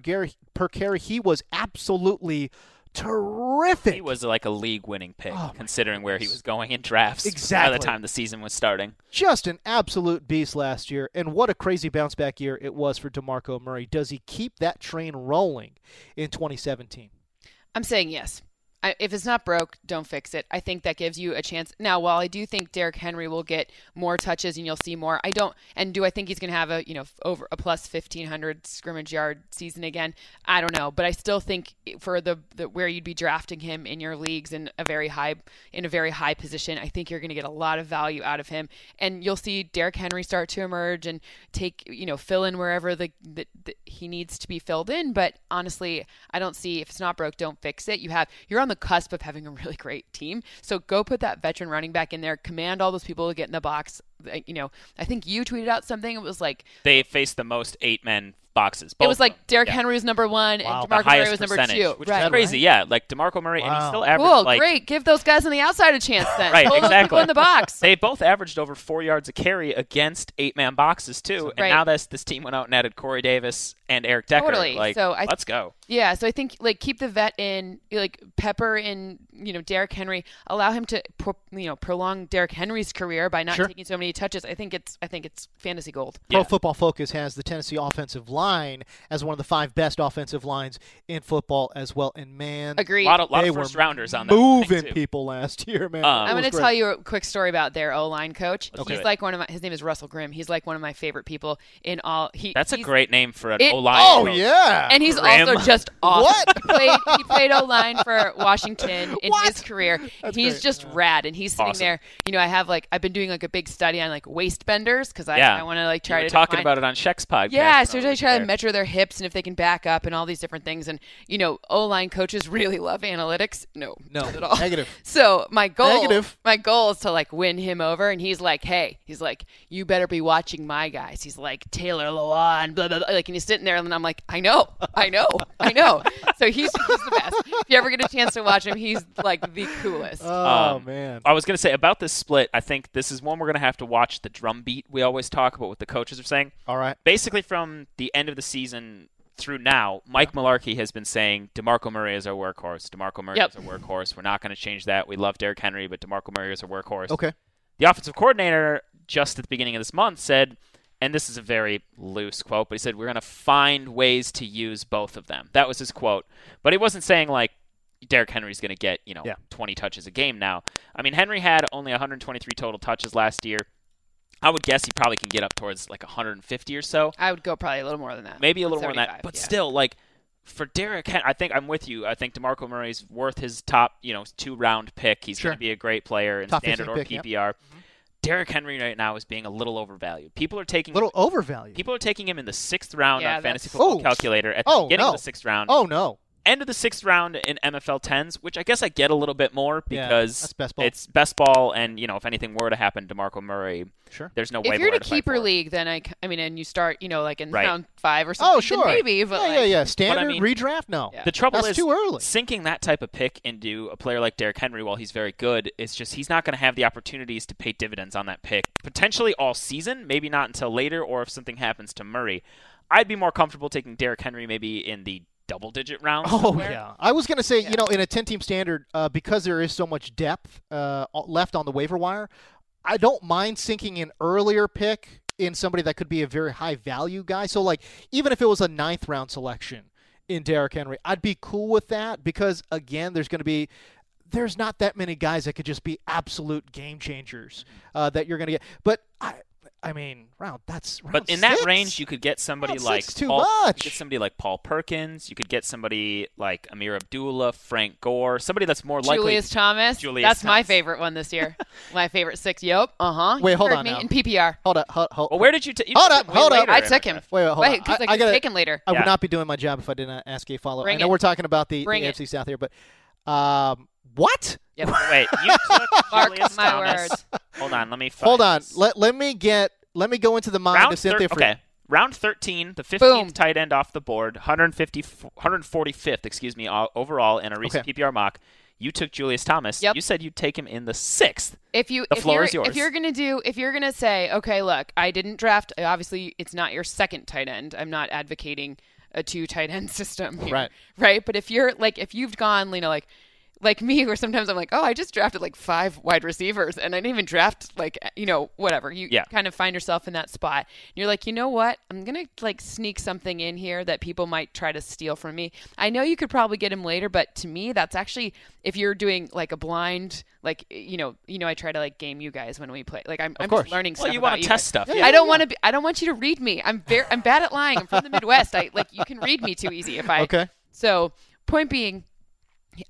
per carry. He was absolutely terrific. He was like a league-winning pick, Oh, my considering where he was going in drafts exactly. by Exactly. the time the season was starting. just an absolute beast last year, and what a crazy bounce back year it was for DeMarco Murray. Does he keep that train rolling in 2017? I'm saying yes. I, if it's not broke, don't fix it. I think that gives you a chance. Now, while I do think Derrick Henry will get more touches and you'll see more, I don't. And do I think he's going to have a you know over a plus 1500 scrimmage yard season again? I don't know, but I still think for the, the where you'd be drafting him in your leagues in a very high in a very high position, I think you're going to get a lot of value out of him, and you'll see Derrick Henry start to emerge and take you know fill in wherever the, the, the he needs to be filled in. But honestly, I don't see if it's not broke, don't fix it. You have you're on the cusp of having a really great team, so go put that veteran running back in there. Command all those people to get in the box. You know, I think you tweeted out something. It was like They faced the most eight-men boxes. it was like Derrick Yeah. Henry was number one Wow. and the DeMarco Murray was number percentage, two. which right. is crazy. Yeah, like DeMarco Murray, and he Wow. still averaged Cool, like great. Give those guys on the outside a chance then. Right, Pull exactly. people in the box. They both averaged over four yards a carry against eight-man boxes too. And Right. now this this team went out and added Corey Davis and Eric Decker. Totally. Like, So I- let's go. Yeah, so I think like keep the vet in, like Pepper in, you know, Derrick Henry. Allow him to, pro- you know, prolong Derrick Henry's career by not Sure. taking so many touches. I think it's, I think it's fantasy gold. Pro Football Focus has the Tennessee offensive line as one of the five best offensive lines in football as well. And man, A Agreed. lot of, lot they of were first rounders on that. moving people last year, man. Um, I'm going to tell you a quick story about their O line coach. Let's he's do it. like one of my. His name is Russell Grimm. He's like one of my favorite people in all. He That's a great name for an It- O line. Oh yeah, And he's Grimm. also just awesome. What? He played, he played O line for Washington in What? his career. That's he's great. just rad, and he's sitting Awesome. there. You know, I have like I've been doing like a big study on like waist benders because I, Yeah. I want to like try were to talking define- about it on Sheck's podcast. Yeah, so I they was try to measure their hips and if they can back up and all these different things. And you know, O line coaches really love analytics. No, No, not at all. negative. So my goal, Negative. my goal is to like win him over, and he's like, hey, he's like, you better be watching my guys. He's like Taylor Lewan, blah blah blah. Like, and he's sitting there, and I'm like, I know, I know, I know. So he's, he's the best. If you ever get a chance to watch him, he's like the coolest. Oh Um, man, I was going to say about this split, I think this is one we're going to have to watch the drum beat we always talk about what the coaches are saying. all right. Basically, from the end of the season through now, Mike Mularkey has been saying DeMarco Murray is our workhorse. DeMarco Murray Yep. is our workhorse. We're not going to change that. We love Derrick Henry, but DeMarco Murray is our workhorse. Okay. The offensive coordinator, just at the beginning of this month, said, and this is a very loose quote, but he said, We're going to find ways to use both of them. That was his quote. But he wasn't saying, like, Derrick Henry's going to get, you know, Yeah. 20 touches a game now. I mean, Henry had only 123 total touches last year. I would guess he probably can get up towards like 150 or so. I would go probably a little more than that. Maybe a little more than that. But yeah. still, like, for Derrick Henry, I think I'm with you. I think DeMarco Murray's worth his top, you know, two round pick. He's Sure. going to be a great player in Top standard or pick, yep. PPR. Derrick Henry right now is being a little overvalued. People are taking little overvalued. people are taking him in the sixth round Yeah, on fantasy football Oh. calculator at oh, the Oh, beginning no. of the sixth round, Oh no. End of the sixth round in MFL tens, which I guess I get a little bit more because that's best ball. it's best ball, and you know if anything were to happen, Demarco Murray, Sure. there's no if way If you're in a keeper for. league, then I, I mean, and you start, you know, like in Right. round five or oh, something, Oh sure. maybe. But yeah, like, yeah, yeah. Standard mean- redraft. No. Yeah. The trouble That's is too early. sinking that type of pick into a player like Derrick Henry, while he's very good, is just he's not going to have the opportunities to pay dividends on that pick potentially all season. Maybe not until later, or if something happens to Murray. I'd be more comfortable taking Derrick Henry maybe in the double-digit rounds. Oh somewhere. yeah, I was gonna say, you know, in a ten-team standard, uh, because there is so much depth uh, left on the waiver wire, I don't mind sinking an earlier pick in somebody that could be a very high value guy. So like, even if it was a ninth round selection in Derrick Henry, I'd be cool with that because again, there's going to be. There's not that many guys that could just be absolute game changers uh, that you're going to get. But I, I mean, round that's round But in that range, you could get somebody Round like six too Paul, You much. could get somebody like Paul Perkins. You could get somebody like Ameer Abdullah, Frank Gore, somebody that's more likely. Julius Thomas. Julius That's my favorite one this year. my favorite six. Yep. Uh huh. Wait, hold on me now. in PPR. Hold up, hold, hold, Well, where did you take? Hold up, hold up. I took him. Wait, wait, hold Wait, on. I- I, I gotta- take him later. I Yeah. would not be doing my job if I didn't ask a follow. Bring I know it. we're talking about the, the Bring it. AFC South here, but um, what? Yep. Wait, you took Mark Julius my Thomas. words. Hold on, let me. Find Hold on. this. Let let me get let me go into the mind round of Cynthia. thir- Free. okay. Round 13, the 15th Boom. tight end off the board, 150, 145th, excuse me, overall in a recent Okay. PPR mock. You took Julius Thomas. Yep. You said you'd take him in the sixth. If you The if floor you're, is yours. If you're gonna do if you're gonna say, okay, look, I didn't draft. Obviously, it's not your second tight end. I'm not advocating a two tight end system here, Right. Right. But if you're like, if you've gone, you know, like, like me, where sometimes I'm like, oh, I just drafted like five wide receivers, and I didn't even draft like, you know, whatever. You Yeah. kind of find yourself in that spot. And you're like, you know what? I'm gonna like sneak something in here that people might try to steal from me. I know you could probably get him later, but to me, that's actually if you're doing like a blind, like you know, you know, I try to like game you guys when we play. Like I'm, I'm just learning Well, stuff. you want wanna test stuff. Yeah, I don't want to. be I don't want you to read me. I'm very. I'm bad at lying. I'm from the Midwest. I like you can read me too easy if I. Okay. So point being,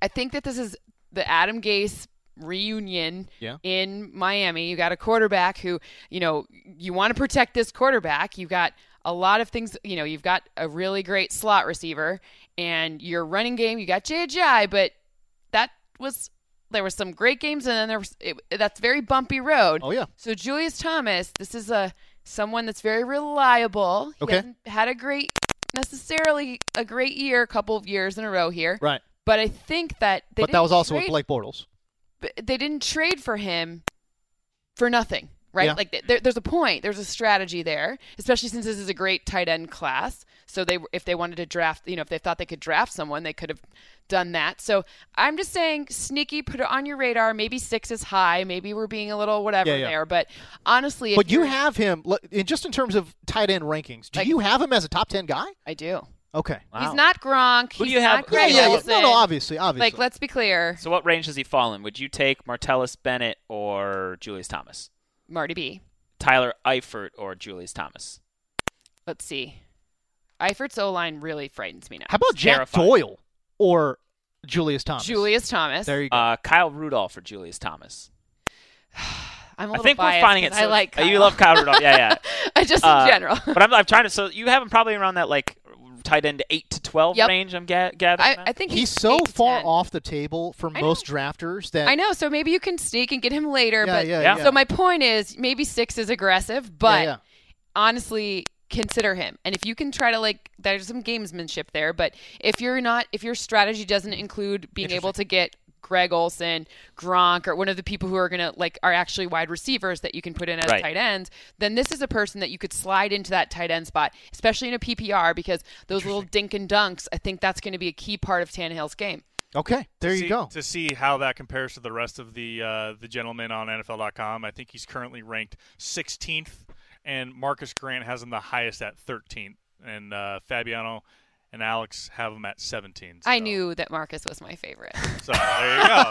I think that this is the Adam Gase reunion Yeah. in Miami. You got a quarterback who, you know, you want to protect this quarterback. You've got a lot of things, you know, you've got a really great slot receiver and your running game, you got JJ, but that was there were some great games and then there was it, that's very bumpy road. Oh yeah. So Julius Thomas, this is a someone that's very reliable. He Okay. hasn't had a great necessarily a great year, a couple of years in a row here. Right. But I think that they but that was also with trade- Blake Bortles. but they didn't trade for him for nothing, right? Yeah. Like there, there's a point, there's a strategy there, especially since this is a great tight end class. So they, if they wanted to draft, you know, if they thought they could draft someone, they could have done that. So I'm just saying, sneaky, put it on your radar. Maybe six is high. Maybe we're being a little whatever Yeah, yeah. there. But honestly, if But you have him in just in terms of tight end rankings. Do Like- you have him as a top ten guy? I do. Okay. He's not Gronk. Who do he's you have- Not who Greg you yeah, yeah. Olsen. No, no, obviously, obviously. Like, let's be clear. So what range does he fall in? Would you take Martellus Bennett or Julius Thomas? Marty B. Tyler Eifert or Julius Thomas? Let's see. Eifert's O line really frightens me now. How about Jack terrifying. Doyle or Julius Thomas? Julius Thomas. There you go. Uh, Kyle Rudolph or Julius Thomas? I'm a I little think we're biased finding it. 'cause So I like. uh, you love Kyle Rudolph. Yeah, yeah. I just Uh, in general. but I'm, I'm trying to. So you have him probably around that like tight end eight to twelve Yep. range. I'm ga- gathering. I. I think He's so far 10. off the table for I know. most drafters that I know, so maybe you can sneak and get him later. Yeah, but yeah, Yeah. yeah. so my point is, maybe six is aggressive, but yeah. honestly, consider him. And if you can try to like, there's some gamesmanship there. But if you're not, if your strategy doesn't include being able to get Greg Olsen, Gronk, or one of the people who are gonna like are actually wide receivers that you can put in as Right. tight ends, then this is a person that you could slide into that tight end spot, especially in a PPR because those little dink and dunks. I think that's going to be a key part of Tannehill's game. Okay, there to you see, go. To see how that compares to the rest of the uh, the gentlemen on NFL.com, I think he's currently ranked 16th, and Marcus Grant has him the highest at 13th, and uh, Fabiano and Alex have him at 17. I knew that Marcus was my favorite. So there you go.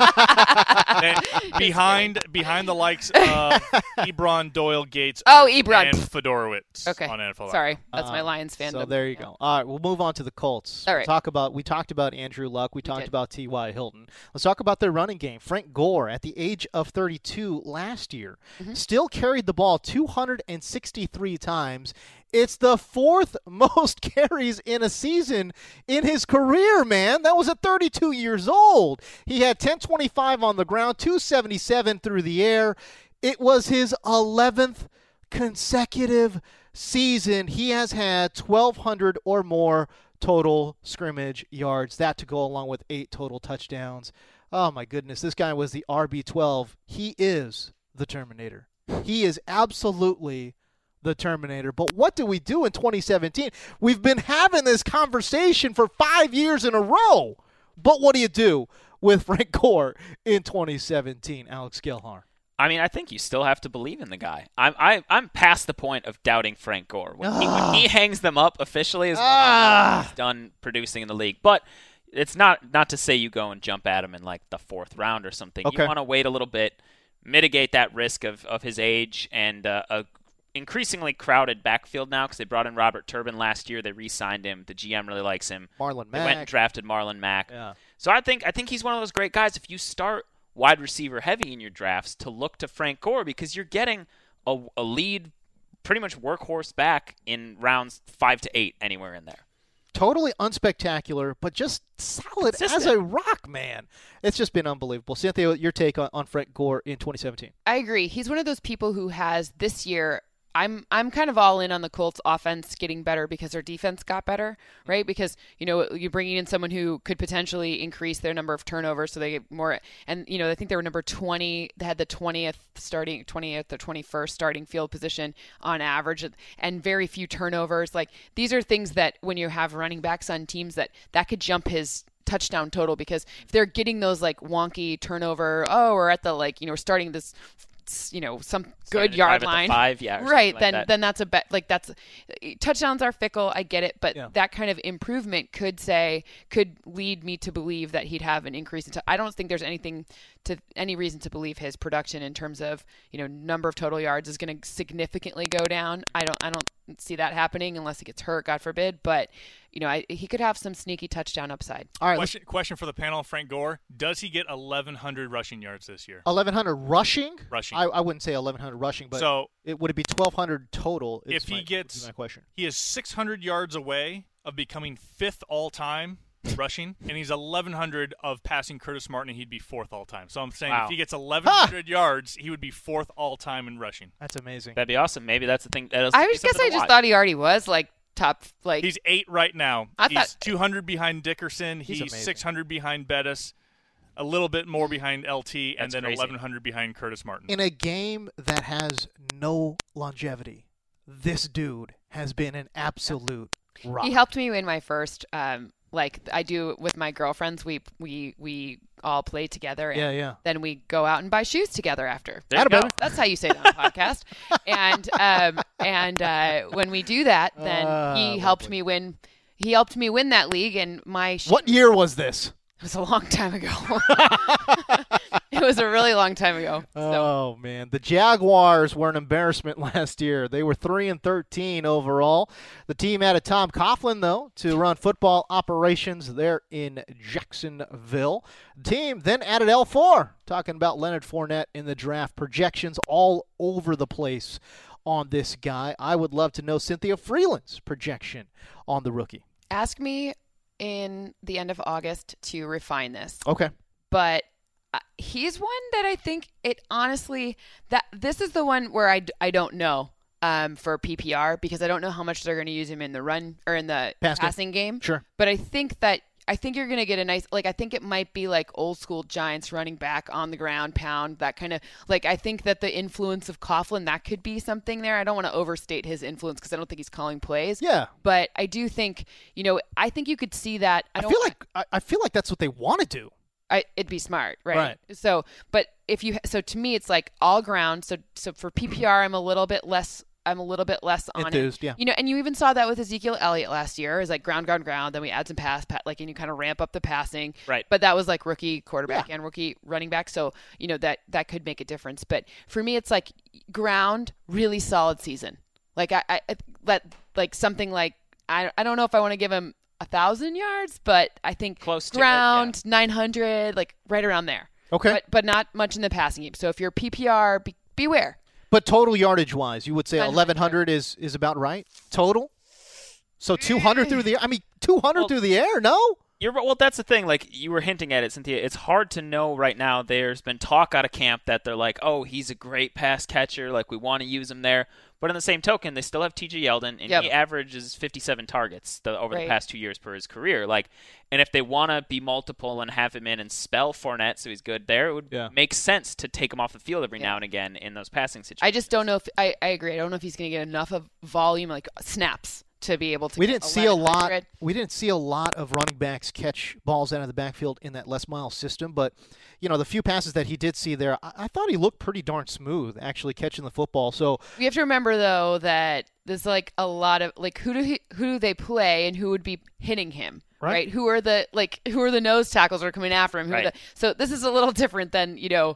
Then behind behind the likes of Ebron, Doyle, Gates, Oh, Ebron. and Fedorowicz Okay. on NFL. Sorry, that's my Uh, Lions fandom. So there you go. All right, we'll move on to the Colts. All right, We'll talk about we talked about Andrew Luck. We, talked did. about T.Y. Hilton. Let's talk about their running game. Frank Gore, at the age of 32 last year, Mm-hmm. still carried the ball 263 times. It's the fourth most carries in a season in his career, man. That was at 32 years old. He had 1025 on the ground, 277 through the air. It was his 11th consecutive season. He has had 1,200 or more total scrimmage yards. That to go along with eight total touchdowns. Oh my goodness, this guy was the RB12. He is the Terminator. He is absolutely the Terminator. But what do we do in 2017? We've been having this conversation for five years in a row. But what do you do with Frank Gore in 2017, Alex Gelhar? I mean, I think you still have to believe in the guy. I'm I, I'm past the point of doubting Frank Gore. When, he, when he hangs them up officially is Ah. he's done producing in the league. But it's not not to say you go and jump at him in like the fourth round or something. Okay. You want to wait a little bit, mitigate that risk of, of his age and uh, a increasingly crowded backfield now because they brought in Robert Turbin last year. They re-signed him. The GM really likes him. Marlon Mack. They went and drafted Marlon Mack. Yeah. So I think I think he's one of those great guys. If you start wide receiver heavy in your drafts, to look to Frank Gore because you're getting a, a lead, pretty much workhorse back in rounds five to eight, anywhere in there. totally unspectacular, but just solid as a rock, man. It's just been unbelievable. Cynthia, your take on, on Frank Gore in 2017? I agree. He's one of those people who has this year. I'm I'm kind of all in on the Colts offense getting better because their defense got better, right? Because you know you're bringing in someone who could potentially increase their number of turnovers, so they get more. And you know I think they were number 20. They had the 20th starting 20th or 21st starting field position on average, and very few turnovers. Like these are things that when you have running backs on teams that that could jump his touchdown total because if they're getting those like wonky turnover, oh, we're at the like you know we're starting this you know some good yard line five yeah right like then that. then that's a bet like that's touchdowns are fickle i get it but Yeah. that kind of improvement could say could lead me to believe that he'd have an increase in t- i don't think there's anything to any reason to believe his production in terms of you know number of total yards is going to significantly go down i don't i don't see that happening unless he gets hurt god forbid but you know I, he could have some sneaky touchdown upside All right, Question, question for the panel, Frank Gore. Does he get 1,100 rushing yards this year? 1100 rushing. Rushing. I, I wouldn't say 1100 rushing, but So- it would it be 1200 total? is if he gets, my question. he is 600 yards away of becoming fifth all time rushing, and he's 1,100 of passing Curtis Martin, and he'd be fourth all time. So I'm saying Wow. if he gets 1,100 yards, he would be fourth all time in rushing. That's amazing. That'd be awesome. Maybe that's the thing. That'll i just guess i just watch. thought he already was like top like He's eight right now. I he's thought- 200 behind Dickerson. He's He's, 600 behind Bettis, a little bit more behind LT, and then crazy. 1,100 behind Curtis Martin. In a game that has no longevity, this dude has been an absolute rock. He helped me win my first, um, like I do with my girlfriends. We we we all play together. And Yeah, yeah. Then we go out and buy shoes together after. There you Atta go. better. That's how you say that on the podcast. And um, and uh, when we do that, then Ah, he helped me win. He helped me win that league, and my shoe, What year was this? It was a long time ago. it was a really long time ago. So Oh man, the Jaguars were an embarrassment last year. They were three and thirteen overall. The team added Tom Coughlin though to run football operations there in Jacksonville. The team then added L four, talking about Leonard Fournette in the draft. Projections all over the place on this guy. I would love to know Cynthia Frelund's projection on the rookie. ask me in the end of August to refine this. Okay. but uh, he's one that I think it honestly that this is the one where I, I don't know um, for PPR because I don't know how much they're going to use him in the run or in the Pass passing game. Sure. But I think that I think you're going to get a nice like I think it might be like old school Giants running back on the ground pound that kind of like I think that the influence of Coughlin that could be something there. I don't want to overstate his influence because I don't think he's calling plays. Yeah. But I do think you know I think you could see that. I, I feel like I, I feel like that's what they want to do. I, it'd be smart, right? Right. So, but if you, so to me, it's like all ground. So, so for PPR, I'm a little bit less. I'm a little bit less on Enthused, it. yeah. You know, and you even saw that with Ezekiel Elliott last year. Is like ground, ground, ground. Then we add some pass, pat, like, and you kind of ramp up the passing. Right. But that was like rookie quarterback and rookie running back. So you know that that could make a difference. But for me, it's like ground, really solid season. Like I, I let like something like I, I don't know if I want to give him a thousand yards, but I think Close ground nine hundred, like right around there. Okay. But but not much in the passing game. So if you're PPR, be, beware. But total yardage wise, you would say 1100 is is about right total. So 200 through mm. the air I mean 200 Well- through the air, no? You're well. That's the thing. Like you were hinting at it, Cynthia. It's hard to know right now. There's been talk out of camp that they're like, "Oh, he's a great pass catcher. Like we want to use him there." But in the same token, they still have T.J. Yeldon, and Yep. he averages 57 targets the, over Right. the past two years per his career. Like, and if they want to be multiple and have him in and spell Fournette so he's good there, it would Yeah. make sense to take him off the field every Yeah. now and again in those passing situations. I just don't know if I, I agree. I don't know if he's going to get enough of volume, like snaps, to be able to. We get didn't see a lot we didn't see a lot of running backs catch balls out of the backfield in that Les Miles system, but you know, the few passes that he did see there, I, I thought he looked pretty darn smooth actually catching the football. So We have to remember though that there's like a lot of like who do he, who do they play and who would be hitting him, Right. Who are the like who are the nose tackles that are coming after him? Who Right. the, so this is a little different than you know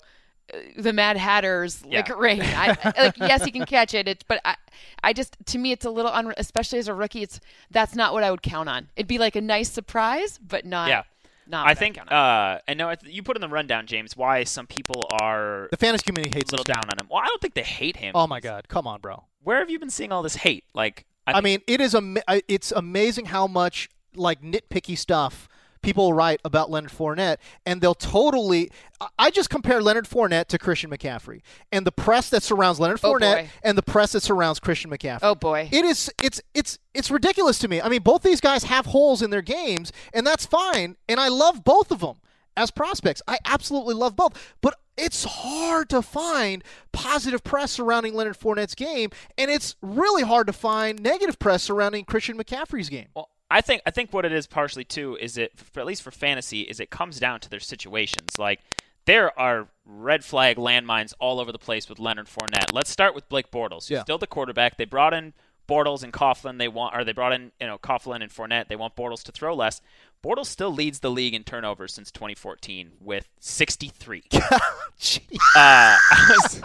the Mad Hatter's like Yeah. rain. I, I- like yes, he can catch it. It's but I, I just to me it's a little un, especially as a rookie. It's that's not what I would count on. It'd be like a nice surprise, but not. Yeah. Not I think, count uh, and no, you put in the rundown, James, why some people are the fantasy community hates a hates little this down on him. Well, I don't think they hate him. Oh my god, come on, bro. Where have you been seeing all this hate? Like, I, I mean, it is am- it's amazing how much like nitpicky stuff people write about Leonard Fournette, and they'll totally. I just compare Leonard Fournette to Christian McCaffrey, and the press that surrounds Leonard Oh, Fournette boy. and the press that surrounds Christian McCaffrey. Oh boy. It is it's it's it's ridiculous to me. I mean, both these guys have holes in their games, and that's fine. And I love both of them as prospects. I absolutely love both. But it's hard to find positive press surrounding Leonard Fournette's game, and it's really hard to find negative press surrounding Christian McCaffrey's game. Well, I think I think what it is partially too is it for, at least for fantasy is it comes down to their situations. Like there are red flag landmines all over the place with Leonard Fournette. Let's start with Blake Bortles, who's Yeah. still the quarterback. They brought in Bortles and Coughlin. They want, or they brought in you know Coughlin and Fournette. They want Bortles to throw less. Bortles still leads the league in turnovers since 2014 with 63. uh, I was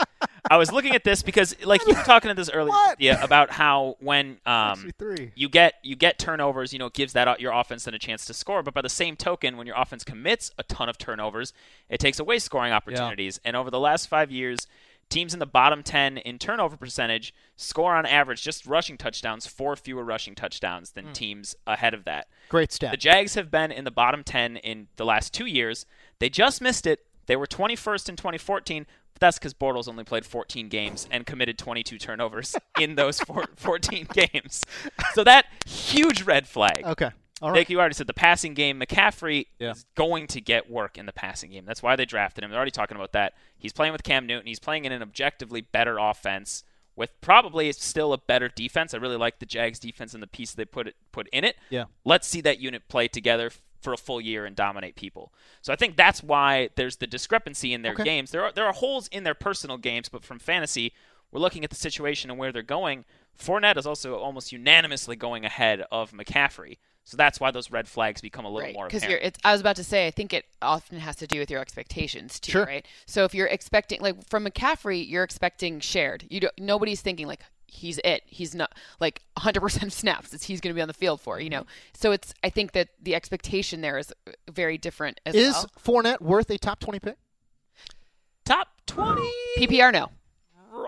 I was looking at this because like you were talking at this earlier yeah, about how when um you get you get turnovers, you know, it gives that your offense then a chance to score. But by the same token, when your offense commits a ton of turnovers, it takes away scoring opportunities. And over the last five years, teams in the bottom ten in turnover percentage score on average just rushing touchdowns, four fewer rushing touchdowns than hmm. teams ahead of that. Great stat. The Jags have been in the bottom 10 in the last two years. They just missed it. They were 21st in 2014, but that's because Bortles only played 14 games and committed 22 turnovers in those four, 14 games. So that huge red flag. Okay. All right. Like you already said, the passing game, McCaffrey Yeah. is going to get work in the passing game. That's why they drafted him. They're already talking about that. He's playing with Cam Newton. He's playing in an objectively better offense with probably still a better defense. I really like the Jags defense and the piece they put it, put in it. Yeah. Let's see that unit play together for a full year and dominate people. So I think that's why there's the discrepancy in their Okay. games. There are there are holes in their personal games, but from fantasy, we're looking at the situation and where they're going. Fournette is also almost unanimously going ahead of McCaffrey. So that's why those red flags become a little more because apparent. you're it's i was about to say i think it often has to do with your expectations too Sure. right so if you're expecting like from mccaffrey you're expecting shared you don't nobody's thinking like he's it he's not like 100% of snaps that he's going to be on the field for you know mm-hmm. so it's i think that the expectation there is uh, very different as Is well Fournette worth a top 20 pick? Top 20? ppr no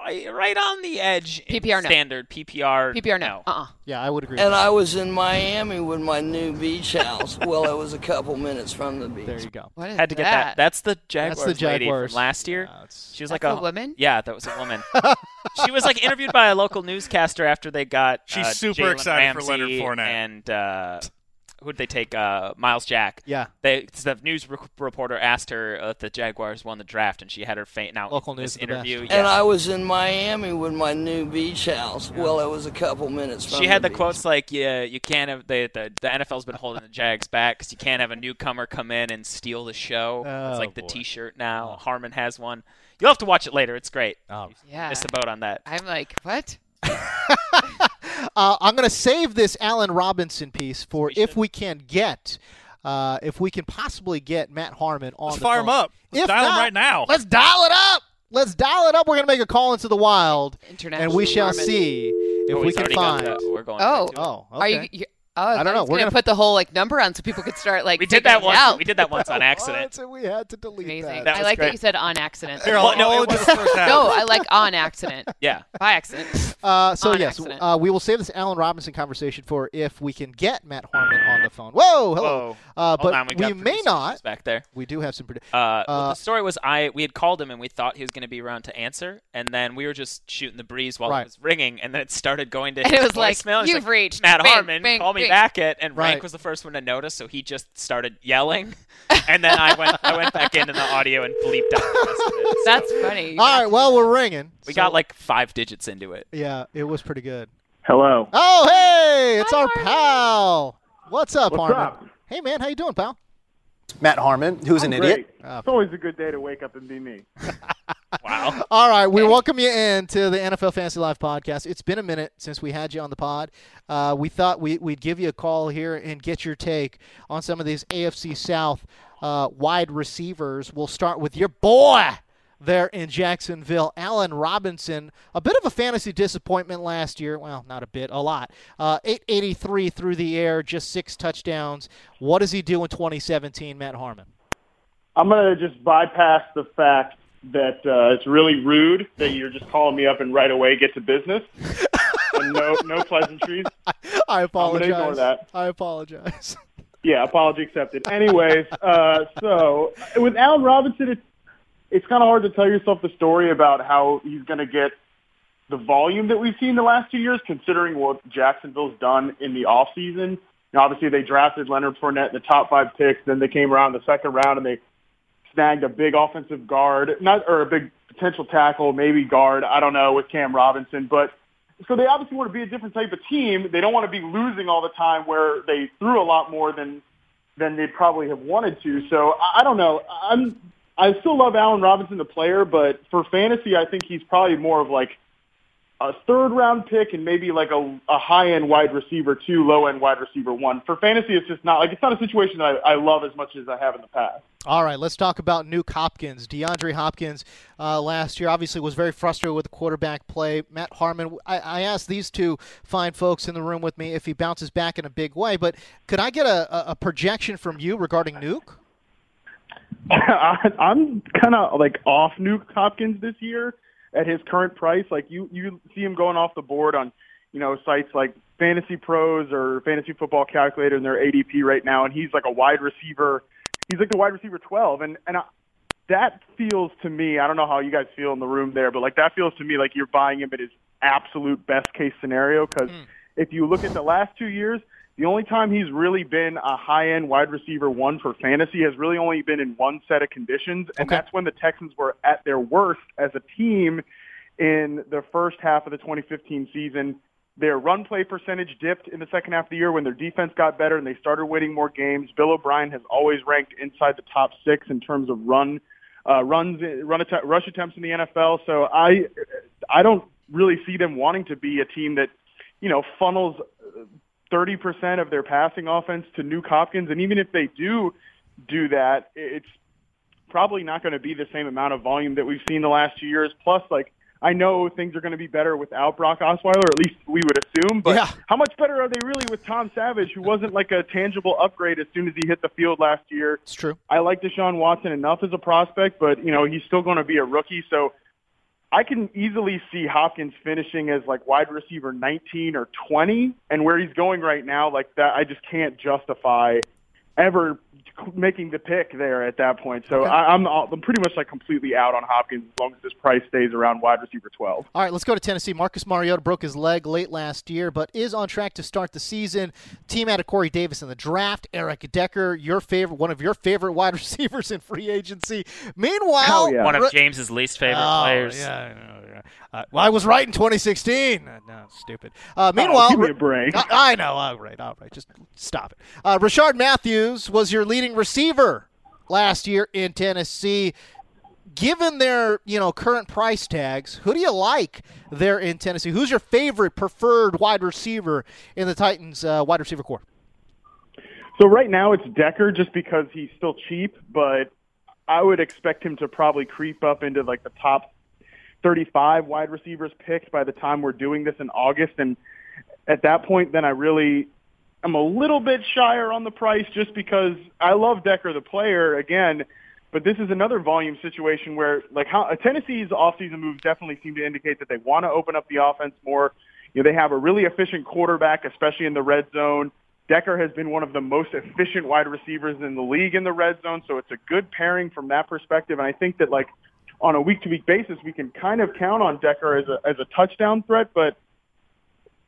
right right on the edge. PPR no. Standard PPR. ppr no uh-uh Yeah, I would agree. And I was in Miami with my new beach house. well, it was a couple minutes from the beach. There you go. What is Had to get that. That's the Jaguars, That's the lady from last year. she was like a a woman? Yeah, that was a woman. she was like interviewed by a local newscaster after they got. She's uh, super Jalen excited for Leonard Ramsey Fournette. And uh, who did they take? Uh, Miles Jack. Yeah. They the news re- reporter asked her uh, if the Jaguars won the draft, and she had her faint. Now Local news is the best. interview. And. I was in Miami with my new beach house. Well, it was a couple minutes from She had the beach. quotes like, "Yeah, you can't have the the, the NFL's been holding the Jags back because you can't have a newcomer come in and steal the show." it's Oh, like the. T-shirt now. Harmon has one. You'll have to watch it later. It's great. Oh, yeah missed the boat on that. i'm like what Uh, I'm going to save this Allen Robinson piece for if we can get, uh, if we can possibly get Matt Harmon on Let's the fire him phone. up. Let's If dial him right now. Let's dial it up. Let's dial it up. We're going to make a call into the wild, and we shall Harmon. see if Oh, we can already got find. we're going. oh right to it. Oh, are you, you oh, I don't know. We're gonna, gonna- put the whole like number on so people could start like we did that once. out. We did that once on accident. So we had to delete Amazing. That I was like that you said on accident. Here, no, it was- the first. No, I like on accident. Yeah. By accident. Uh, so On yes, accident. uh, we will save this Allen Robinson conversation for if we can get Matt Harmon on the phone. Whoa, hello. Whoa. Uh, but on, we, we may not. back there. We do have some. Produ- Uh, well, Uh, the story was I we had called him and we thought he was going to be around to answer, and then we were just shooting the breeze while Right. it was ringing, and then it started going to And his it was like, voicemail. It's "You've reached Matt bing, Harmon. bing, call me bing." back at, and Right. Rank was the first one to notice, so he just started yelling, and then I went I went back into the audio and bleeped out the rest of it. So That's funny. All right. Well, we're ringing. We So- got like five digits into it. Yeah, it was pretty good. Hello. Oh, hey, it's our pal. What's up, What's Harmon? up? Hey, man, how you doing, pal? Matt Harmon, who's an I'm idiot. great. It's always a good day to wake up and be me. Wow. All right, we welcome you in to the NFL Fantasy Live podcast. It's been a minute since we had you on the pod. Uh, we thought we, we'd give you a call here and get your take on some of these AFC South uh, wide receivers. We'll start with your boy there in Jacksonville, Allen Robinson. A bit of a fantasy disappointment last year. Well, not a bit, a lot. Uh, 883 through the air, just six touchdowns. What does he do in 2017, Matt Harmon? I'm going to just bypass the fact that uh, it's really rude that you're just calling me up and right away get to business. and no, no pleasantries. I I'm apologize. to ignore that. I apologize. Yeah, apology accepted. Anyways, uh, so with Allen Robinson, it's it's kind of hard to tell yourself the story about how he's going to get the volume that we've seen the last two years, considering what Jacksonville's done in the off season. Obviously, they drafted Leonard Fournette in the top five picks. Then they came around the second round and they snagged a big offensive guard, not or a big potential tackle, maybe guard. I don't know with Cam Robinson, but so they obviously want to be a different type of team. They don't want to be losing all the time where they threw a lot more than than they probably have wanted to. So I don't know. I'm I still love Allen Robinson the player, but for fantasy, I think he's probably more of like a third round pick and maybe like a, a high end wide receiver two, low end wide receiver one. For fantasy, it's just not like it's not a situation that I, I love as much as I have in the past. All right, let's talk about Nuke Hopkins. DeAndre Hopkins uh, last year obviously was very frustrated with the quarterback play. Matt Harmon, I, I, asked these two fine folks in the room with me if he bounces back in a big way, but could I get a, a projection from you regarding Nuke? I'm kind of like off Nuke Hopkins this year at his current price. Like you, you see him going off the board on, you know, sites like Fantasy Pros or Fantasy Football Calculator and their ADP right now, and he's like a wide receiver. He's like the wide receiver 12, and and I, that feels to me. I don't know how you guys feel in the room there, but like that feels to me like you're buying him at his absolute best case scenario. Because mm. if you look at the last two years, the only time he's really been a high end wide receiver one for fantasy has really only been in one set of conditions, and okay. that's when the Texans were at their worst as a team in the first half of the 2015 season. Their run play percentage dipped in the second half of the year when their defense got better and they started winning more games. Bill O'Brien has always ranked inside the top six in terms of run uh, runs, run att- rush attempts in the NFL. So I, I don't really see them wanting to be a team that, you know, funnels 30% of their passing offense to Nuke Hopkins. And even if they do do that, it's probably not going to be the same amount of volume that we've seen the last two years. Plus, like, I know things are going to be better without Brock Osweiler, at least we would assume. But yeah. how much better are they really with Tom Savage, who wasn't like a tangible upgrade as soon as he hit the field last year? It's true. I like Deshaun Watson enough as a prospect, but you know he's still going to be a rookie. So I can easily see Hopkins finishing as like wide receiver 19 or 20, and where he's going right now, like that, I just can't justify ever making the pick there at that point. So okay. I, am I'm, I'm pretty much like completely out on Hopkins as long as this price stays around wide receiver 12. All right, let's go to Tennessee. Marcus Mariota broke his leg late last year, but is on track to start the season. Team out of Corey Davis in the draft. Eric Decker, your favorite, one of your favorite wide receivers in free agency. Meanwhile, yeah. one of James's least favorite oh, players. Yeah, yeah. Uh, well, I was right in 2016. Uh, no, stupid. Uh, meanwhile, oh, give me a break. I, I, know. All right, all right. Just stop it. Uh, Rishard Matthews was your leading receiver last year in Tennessee. Given their you know current price tags, who do you like there in Tennessee? Who's your favorite preferred wide receiver in the Titans uh, wide receiver corps? So right now it's Decker, just because he's still cheap, but I would expect him to probably creep up into like the top 35 wide receivers picked by the time we're doing this in August. And at that point, then I really am a little bit shyer on the price just because I love Decker, the player, again. But this is another volume situation where, like, how Tennessee's offseason moves definitely seem to indicate that they want to open up the offense more. You know, they have a really efficient quarterback, especially in the red zone. Decker has been one of the most efficient wide receivers in the league in the red zone, so it's a good pairing from that perspective. And I think that, like, on a week to week basis, we can kind of count on Decker as a as a touchdown threat. But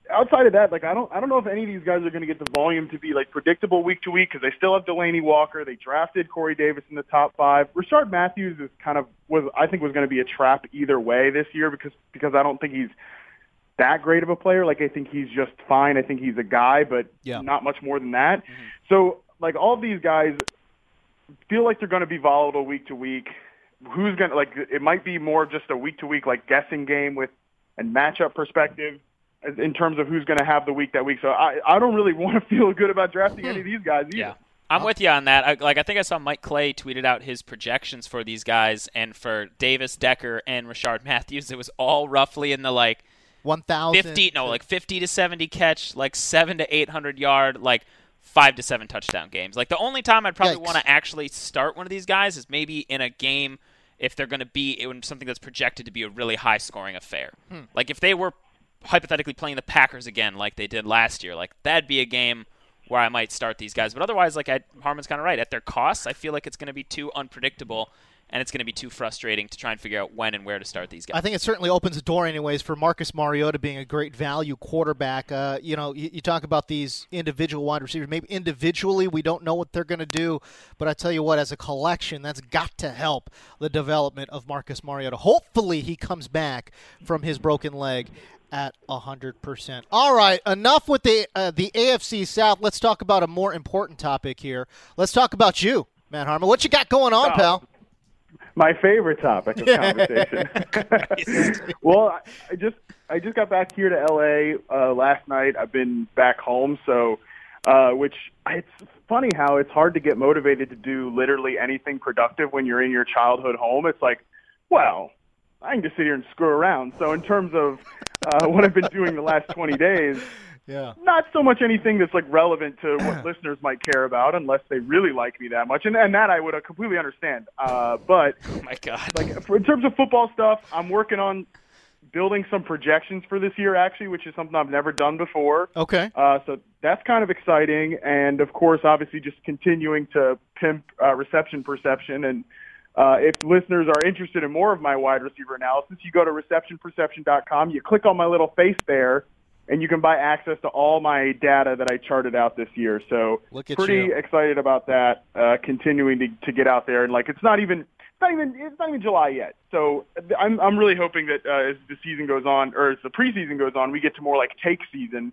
outside of that, like I don't I don't know if any of these guys are going to get the volume to be like predictable week to week because they still have Delanie Walker. They drafted Corey Davis in the top five. Rishard Matthews is kind of was I think was going to be a trap either way this year because because I don't think he's that great of a player. Like I think he's just fine. I think he's a guy, but yeah. not much more than that. Mm-hmm. So like all of these guys feel like they're going to be volatile week to week who's going to like it might be more just a week to week like guessing game with and matchup perspective in terms of who's going to have the week that week. So I I don't really want to feel good about drafting any of these guys either. Yeah. I'm with you on that. I, like I think I saw Mike Clay tweeted out his projections for these guys, and for Davis, Decker, and Rishard Matthews, it was all roughly in the like 1,000, 50, no, like 50 to 70 catch, like seven to 800 yard, like five to seven touchdown games. Like the only time I'd probably want to actually start one of these guys is maybe in a game if they're going to be in something that's projected to be a really high scoring affair. Hmm. Like if they were hypothetically playing the Packers again like they did last year, like that'd be a game where I might start these guys. But otherwise, like Harmon's kind of right. At their costs, I feel like it's going to be too unpredictable and it's going to be too frustrating to try and figure out when and where to start these guys. I think it certainly opens the door, anyways, for Marcus Mariota being a great value quarterback. Uh, you know, you, you, talk about these individual wide receivers. Maybe individually we don't know what they're going to do, but I tell you what, as a collection, that's got to help the development of Marcus Mariota. Hopefully, he comes back from his broken leg at 100%. All right, enough with the uh, the AFC South. Let's talk about a more important topic here. Let's talk about you, Matt Harmon. What you got going on, oh. pal? my favorite topic of conversation. well, I just I just got back here to LA uh, last night. I've been back home, so uh, which it's funny how it's hard to get motivated to do literally anything productive when you're in your childhood home. It's like, well, I can just sit here and screw around. So in terms of uh, what I've been doing the last 20 days, yeah. Not so much anything that's like relevant to what listeners might care about, unless they really like me that much, and and that I would uh, completely understand. Uh, but oh my God, like for, in terms of football stuff, I'm working on building some projections for this year, actually, which is something I've never done before. Okay. Uh, so that's kind of exciting, and of course, obviously, just continuing to pimp uh, reception perception and. Uh, if listeners are interested in more of my wide receiver analysis, you go to receptionperception.com. You click on my little face there, and you can buy access to all my data that I charted out this year. So pretty you. excited about that. Uh, continuing to, to get out there and like it's not even it's not even it's not even July yet. So I'm I'm really hoping that uh, as the season goes on or as the preseason goes on, we get to more like take season.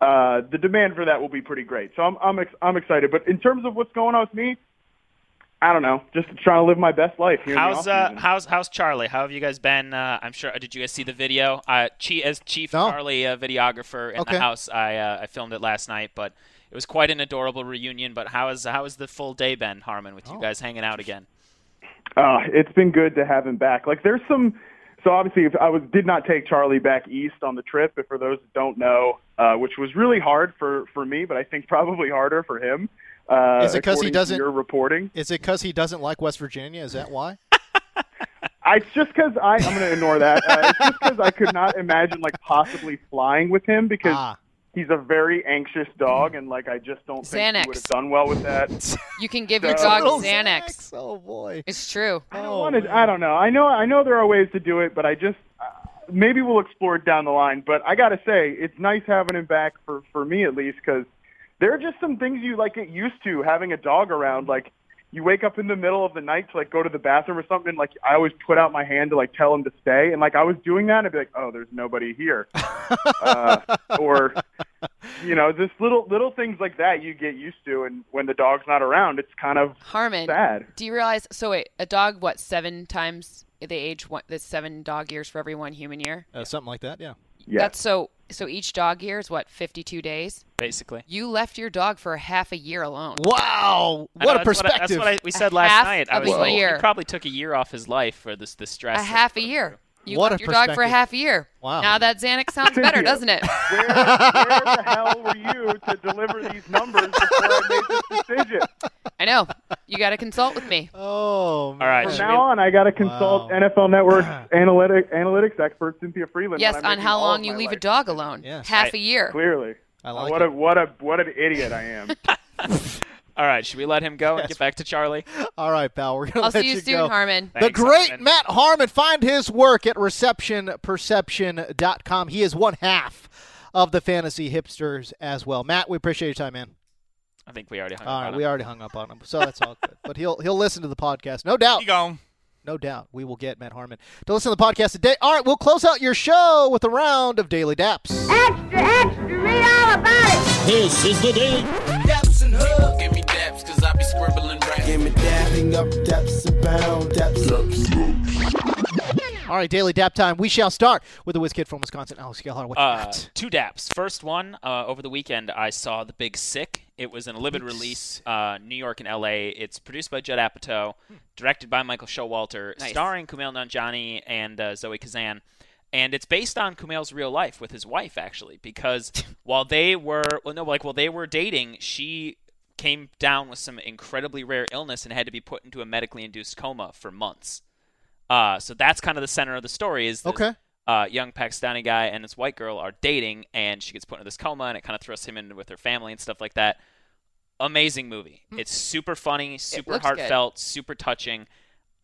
Uh, the demand for that will be pretty great. So I'm I'm ex- I'm excited. But in terms of what's going on with me, I don't know. Just trying to live my best life here. How's uh, how's how's Charlie? How have you guys been? Uh, I'm sure. Did you guys see the video? Uh, Chief, as Chief no. Charlie, uh, videographer in okay. the house, I uh, I filmed it last night, but it was quite an adorable reunion. But how is how has the full day been, Harmon, with oh. you guys hanging out again? Uh, it's been good to have him back. Like there's some. So obviously, if I was did not take Charlie back east on the trip. But for those that don't know, uh, which was really hard for for me, but I think probably harder for him. Uh, is it because he doesn't? Your reporting. Is it because he doesn't like West Virginia? Is that why? I, it's just because I. I'm going to ignore that. Uh, it's just because I could not imagine like possibly flying with him because ah. he's a very anxious dog, and like I just don't think Xanax. he would have done well with that. You can give So- your dog Little Xanax. Oh boy. It's true. I don't Oh, want to. I don't know. I know. I know there are ways to do it, but I just uh, maybe we'll explore it down the line. But I got to say, it's nice having him back for for me at least because there are just some things you like get used to having a dog around. Like you wake up in the middle of the night to like go to the bathroom or something. Like I always put out my hand to like tell him to stay, and like I was doing that, and I'd be like, oh, there's nobody here, uh, or you know, just little little things like that you get used to, and when the dog's not around, it's kind of Harmon, sad. do you realize? So wait, a dog, what, seven times they age? What, the seven dog years for every one human year? Uh, something like that. Yeah. Yeah. That's so. So each dog year is what, 52 days? Basically. You left your dog for a half a year alone. Wow. What know, a that's perspective. What I, that's what I, we said A last half night. I was a like, year. he probably took a year off his life for this the stress. A half a putting year. Through. You What left your dog for a half a year. Wow. Now that Xanax sounds better, Cynthia, doesn't it? Where, where the hell were you to deliver these numbers before I made this decision? I know. You got to consult with me. Oh. Man. All right, From now on, I got to consult Wow. NFL Network analytic analytics expert Cynthia Frelund. Yes, on how long you my leave a dog alone. Yes. Half Right. a year. Clearly, I uh, like what it. a what a what an idiot I am. All right, should we let him go and get back to Charlie? All right, pal. We're gonna I'll let see you, soon, go. Harmon. the great Harmon. Matt Harmon. Find his work at receptionperception.com. He is one half of the fantasy hipsters as well. Matt, we appreciate your time, man. I think we already hung All up right, on we him. already hung up on him, so that's all good. But he'll he'll listen to the podcast, no doubt. You gone. No doubt, we will get Matt Harmon to listen to the podcast today. All right, we'll close out your show with a round of daily daps. Extra, extra, read all about it. This is the Daily Daps and Hub. Dapping up, daps and bound, daps All right, daily dap time. We shall start with the whiz kid from Wisconsin, Alex Gelhar. What you Uh, got? two daps. First one, uh, over the weekend, I saw The Big Sick. It was in a limited release, uh, New York and L.A. It's produced by Judd Apatow, directed by Michael Showalter, Nice. starring Kumail Nanjiani and uh, Zoe Kazan. And it's based on Kumail's real life with his wife, actually, because while they were, well, no, like while they were dating, she came down with some incredibly rare illness and had to be put into a medically induced coma for months. Uh, so that's kind of the center of the story. Is this Okay. uh, young Pakistani guy and this white girl are dating, and she gets put into this coma, and it kind of thrusts him in with her family and stuff like that. Amazing movie. It's super funny, super looks good. heartfelt, super touching.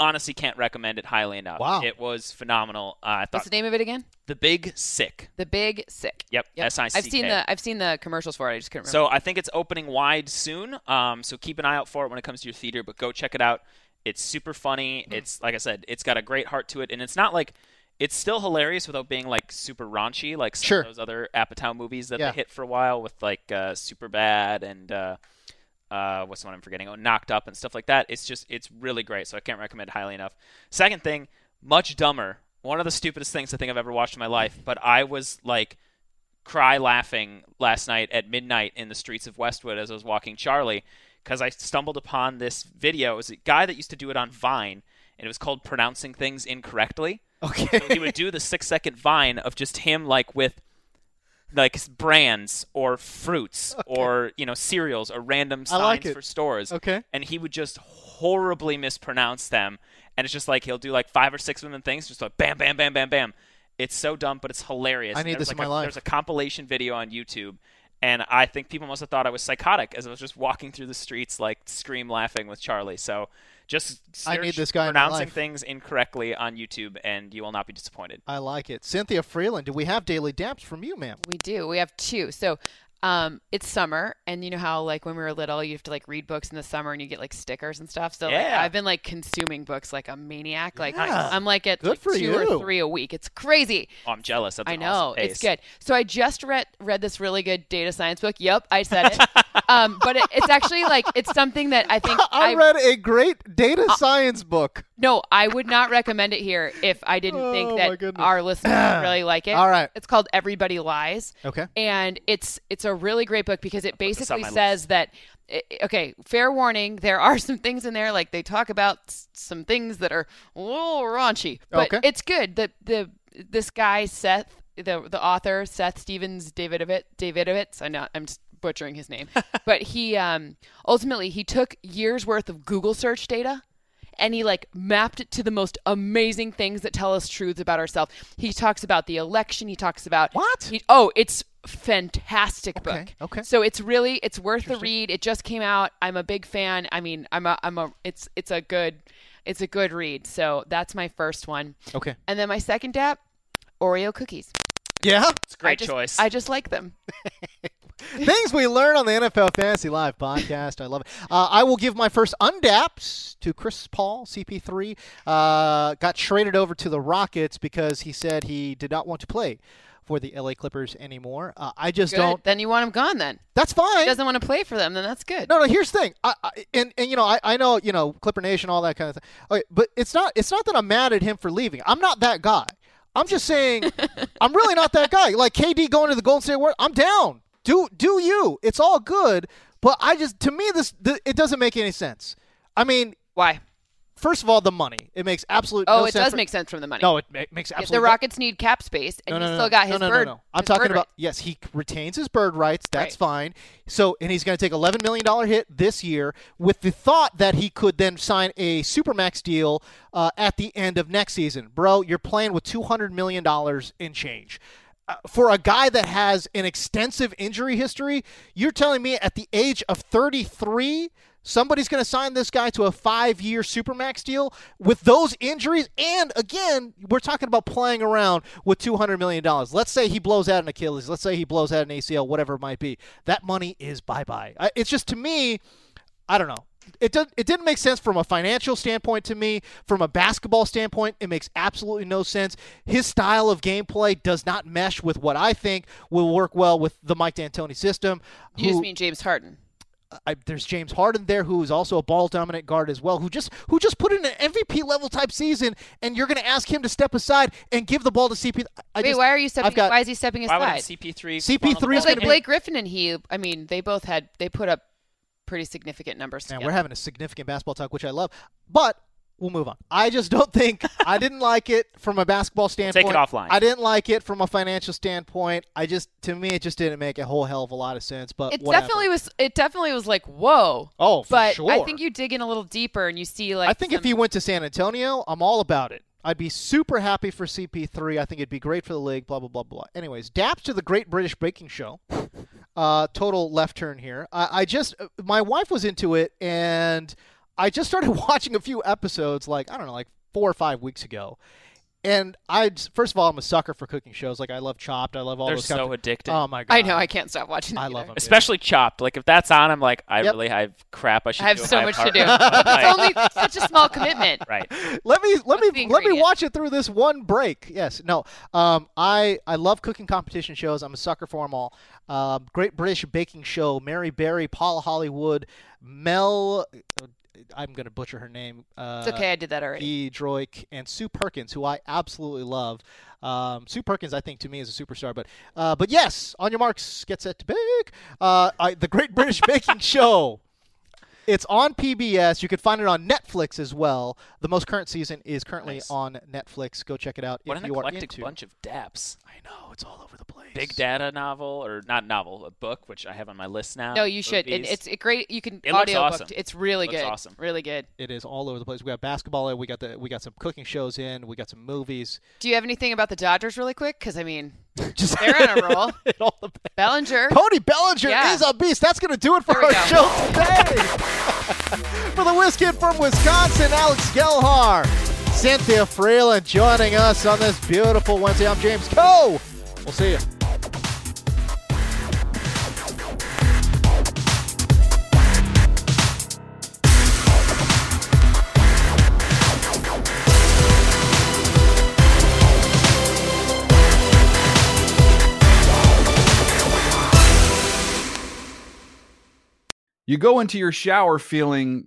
Honestly, can't recommend it highly enough. Wow. It was phenomenal. Uh, I thought What's the name of it again? The Big Sick. The Big Sick. Yep. Yep. S-I-C-K. I've seen the I've seen the commercials for it. I just couldn't remember. So I think it's opening wide soon. Um, so keep an eye out for it when it comes to your theater. But go check it out. It's super funny. Hmm. It's like I said, it's got a great heart to it, and it's not like it's still hilarious without being like super raunchy, like some Sure. of those other Apatow movies that Yeah. they hit for a while with like uh, Super Bad and uh, uh, what's the one I'm forgetting? Oh, Knocked Up and stuff like that. It's just it's really great. So I can't recommend it highly enough. Second thing, Much Dumber. One of the stupidest things I think I've ever watched in my life, but I was like cry laughing last night at midnight in the streets of Westwood as I was walking Charlie because I stumbled upon this video. It was a guy that used to do it on Vine, and it was called Pronouncing Things Incorrectly. Okay. So he would do the six second Vine of just him like with like brands or fruits or you know cereals or random I like signs for stores. Okay. And he would just horribly mispronounce them, and it's just like he'll do like five or six of them things, just like bam, bam, bam, bam, bam. It's so dumb, but it's hilarious. I need this in my a, life. There's a compilation video on YouTube, and I think people must have thought I was psychotic as I was just walking through the streets, like scream laughing with Charlie. So just I need this guy in my pronouncing things incorrectly on YouTube, and you will not be disappointed. I like it. Cynthia Frelund, do we have daily daps from you, ma'am? We do. We have two. So um, it's summer, and you know how like when we were little, you have to like read books in the summer, and you get like stickers and stuff. So like, Yeah. I've been like consuming books like a maniac. Like Yeah. I'm like at Good like, for two you. or three a week. It's crazy. Oh, I'm jealous. That's I know awesome it's good. So I just read read this really good data science book. Yep, I said it. um, but it, it's actually like it's something that I think I read a great data uh, science book. No, I would not recommend it here if I didn't Oh, think that our listeners would really like it. All right. It's called Everybody Lies. Okay. And it's it's a really great book because it this on basically my says that eh, eh, okay, fair warning, there are some things in there like they talk about some things that are a little raunchy, but Okay. it's good. The the this guy Seth, the the author Seth Stephens Davidovit Davidowitz, I know I'm just butchering his name, but he um ultimately he took years worth of Google search data and he like mapped it to the most amazing things that tell us truths about ourselves. He talks about the election. He talks about What? He, oh, it's fantastic Okay, book. okay. So it's really it's worth the read. It just came out. I'm a big fan. I mean, I'm a I'm a it's it's a good it's a good read. So that's my first one. Okay. And then my second app, Oreo cookies. Yeah. It's a great I just, choice. I just like them. Things we learn on the NFL Fantasy Live podcast. I love it. Uh, I will give my first undaps to Chris Paul, CP3. Uh, got traded over to the Rockets because he said he did not want to play for the LA Clippers anymore. Uh, I just Good. don't. Then you want him gone. Then That's fine. he doesn't want to play for them. Then that's good. No, no. Here's the thing, I, I, and and you know, I, I know you know Clipper Nation, all that kind of thing. Okay, but it's not it's not that I'm mad at him for leaving. I'm not that guy. I'm just saying, I'm really not that guy. Like KD going to the Golden State Warriors, I'm down. Do do you? It's all good, but I just to me this th- it doesn't make any sense. I mean, Why? first of all, the money. It makes absolute. Oh, no it sense does for- make sense from the money. No, it ma- makes absolutely. the Rockets need cap space, and no, he's still got his no, bird. No, no. I'm talking about rights. yes, he retains his bird rights. That's Right. fine. So, and he's going to take 11 million dollar hit this year with the thought that he could then sign a supermax deal uh, at the end of next season. Bro, you're playing with 200 million dollars in change. Uh, for a guy that has an extensive injury history, you're telling me at the age of 33, somebody's going to sign this guy to a five year Supermax deal with those injuries? And again, we're talking about playing around with $200 million. Let's say he blows out an Achilles. Let's say he blows out an ACL, whatever it might be. That money is bye bye. It's just to me, I don't know. It did, it didn't make sense from a financial standpoint to me. From a basketball standpoint, it makes absolutely no sense. His style of gameplay does not mesh with what I think will work well with the Mike D'Antoni system. You just mean James Harden. I, there's James Harden there, who is also a ball dominant guard as well, who just who just put in an MVP level type season, and you're going to ask him to step aside and give the ball to CP. I Wait, just, why are you stepping? Got, why is he stepping aside? CP3? CP3 is? It's like Blake Griffin and he. I mean, they both had they put up pretty significant numbers. Man, together. we're having a significant basketball talk, which I love, but we'll move on. I just don't think I didn't like it from a basketball standpoint. Take it offline. I didn't like it from a financial standpoint. I just, to me, it just didn't make a whole hell of a lot of sense. But It whatever. definitely was. It definitely was like whoa. Oh, for but sure. I think you dig in a little deeper and you see like. I think if some- he went to San Antonio, I'm all about it. I'd be super happy for CP3. I think it'd be great for the league. Blah blah blah blah. Anyways, daps to the Great British Baking Show. Uh, total left turn here. I, I just my wife was into it, and I just started watching a few episodes. Like I don't know, like four or five weeks ago. And I first of all, I'm a sucker for cooking shows. Like I love Chopped. I love all They're those. so kinds of- addicting. Oh my god! I know. I can't stop watching. Them I either. love them. Especially Chopped. Like if that's on, I'm like, I Yep. really have crap. I should. I have do so much part. to do. It's only such a small commitment. right. let me let What's me let me watch it through this one break. Yes, no. Um, I I love cooking competition shows. I'm a sucker for them all. Um, Great British Baking Show. Mary Berry, Paul Hollywood, Mel. I'm gonna butcher her name. Uh, It's okay. I did that already. E. Droik and Sue Perkins, who I absolutely love. Um, Sue Perkins, I think, to me is a superstar. But uh, but yes, on your marks, get set to bake. Uh, I, the Great British Baking Show. It's on PBS. You can find it on Netflix as well. The most current season is currently Nice. on Netflix. Go check it out What if an you are eclectic into. bunch of daps. I know it's all over the place. Big data novel or not novel, a book which I have on my list now. No, you should. It, it's a great. You can It looks audio awesome. It's really Looks good. awesome. Really good. It is all over the place. We got basketball. in, We got the we got some cooking shows in. We got some movies. Do you have anything about the Dodgers, really quick? Because I mean, Just they're on a roll. it all depends. Bellinger. Cody Bellinger Yeah. is a beast. That's going to do it for There we our go. show today. For the Whiz Kid from Wisconsin, Alex Gelhar, Cynthia Frelund joining us on this beautiful Wednesday. I'm James Koh. We'll see you. You go into your shower feeling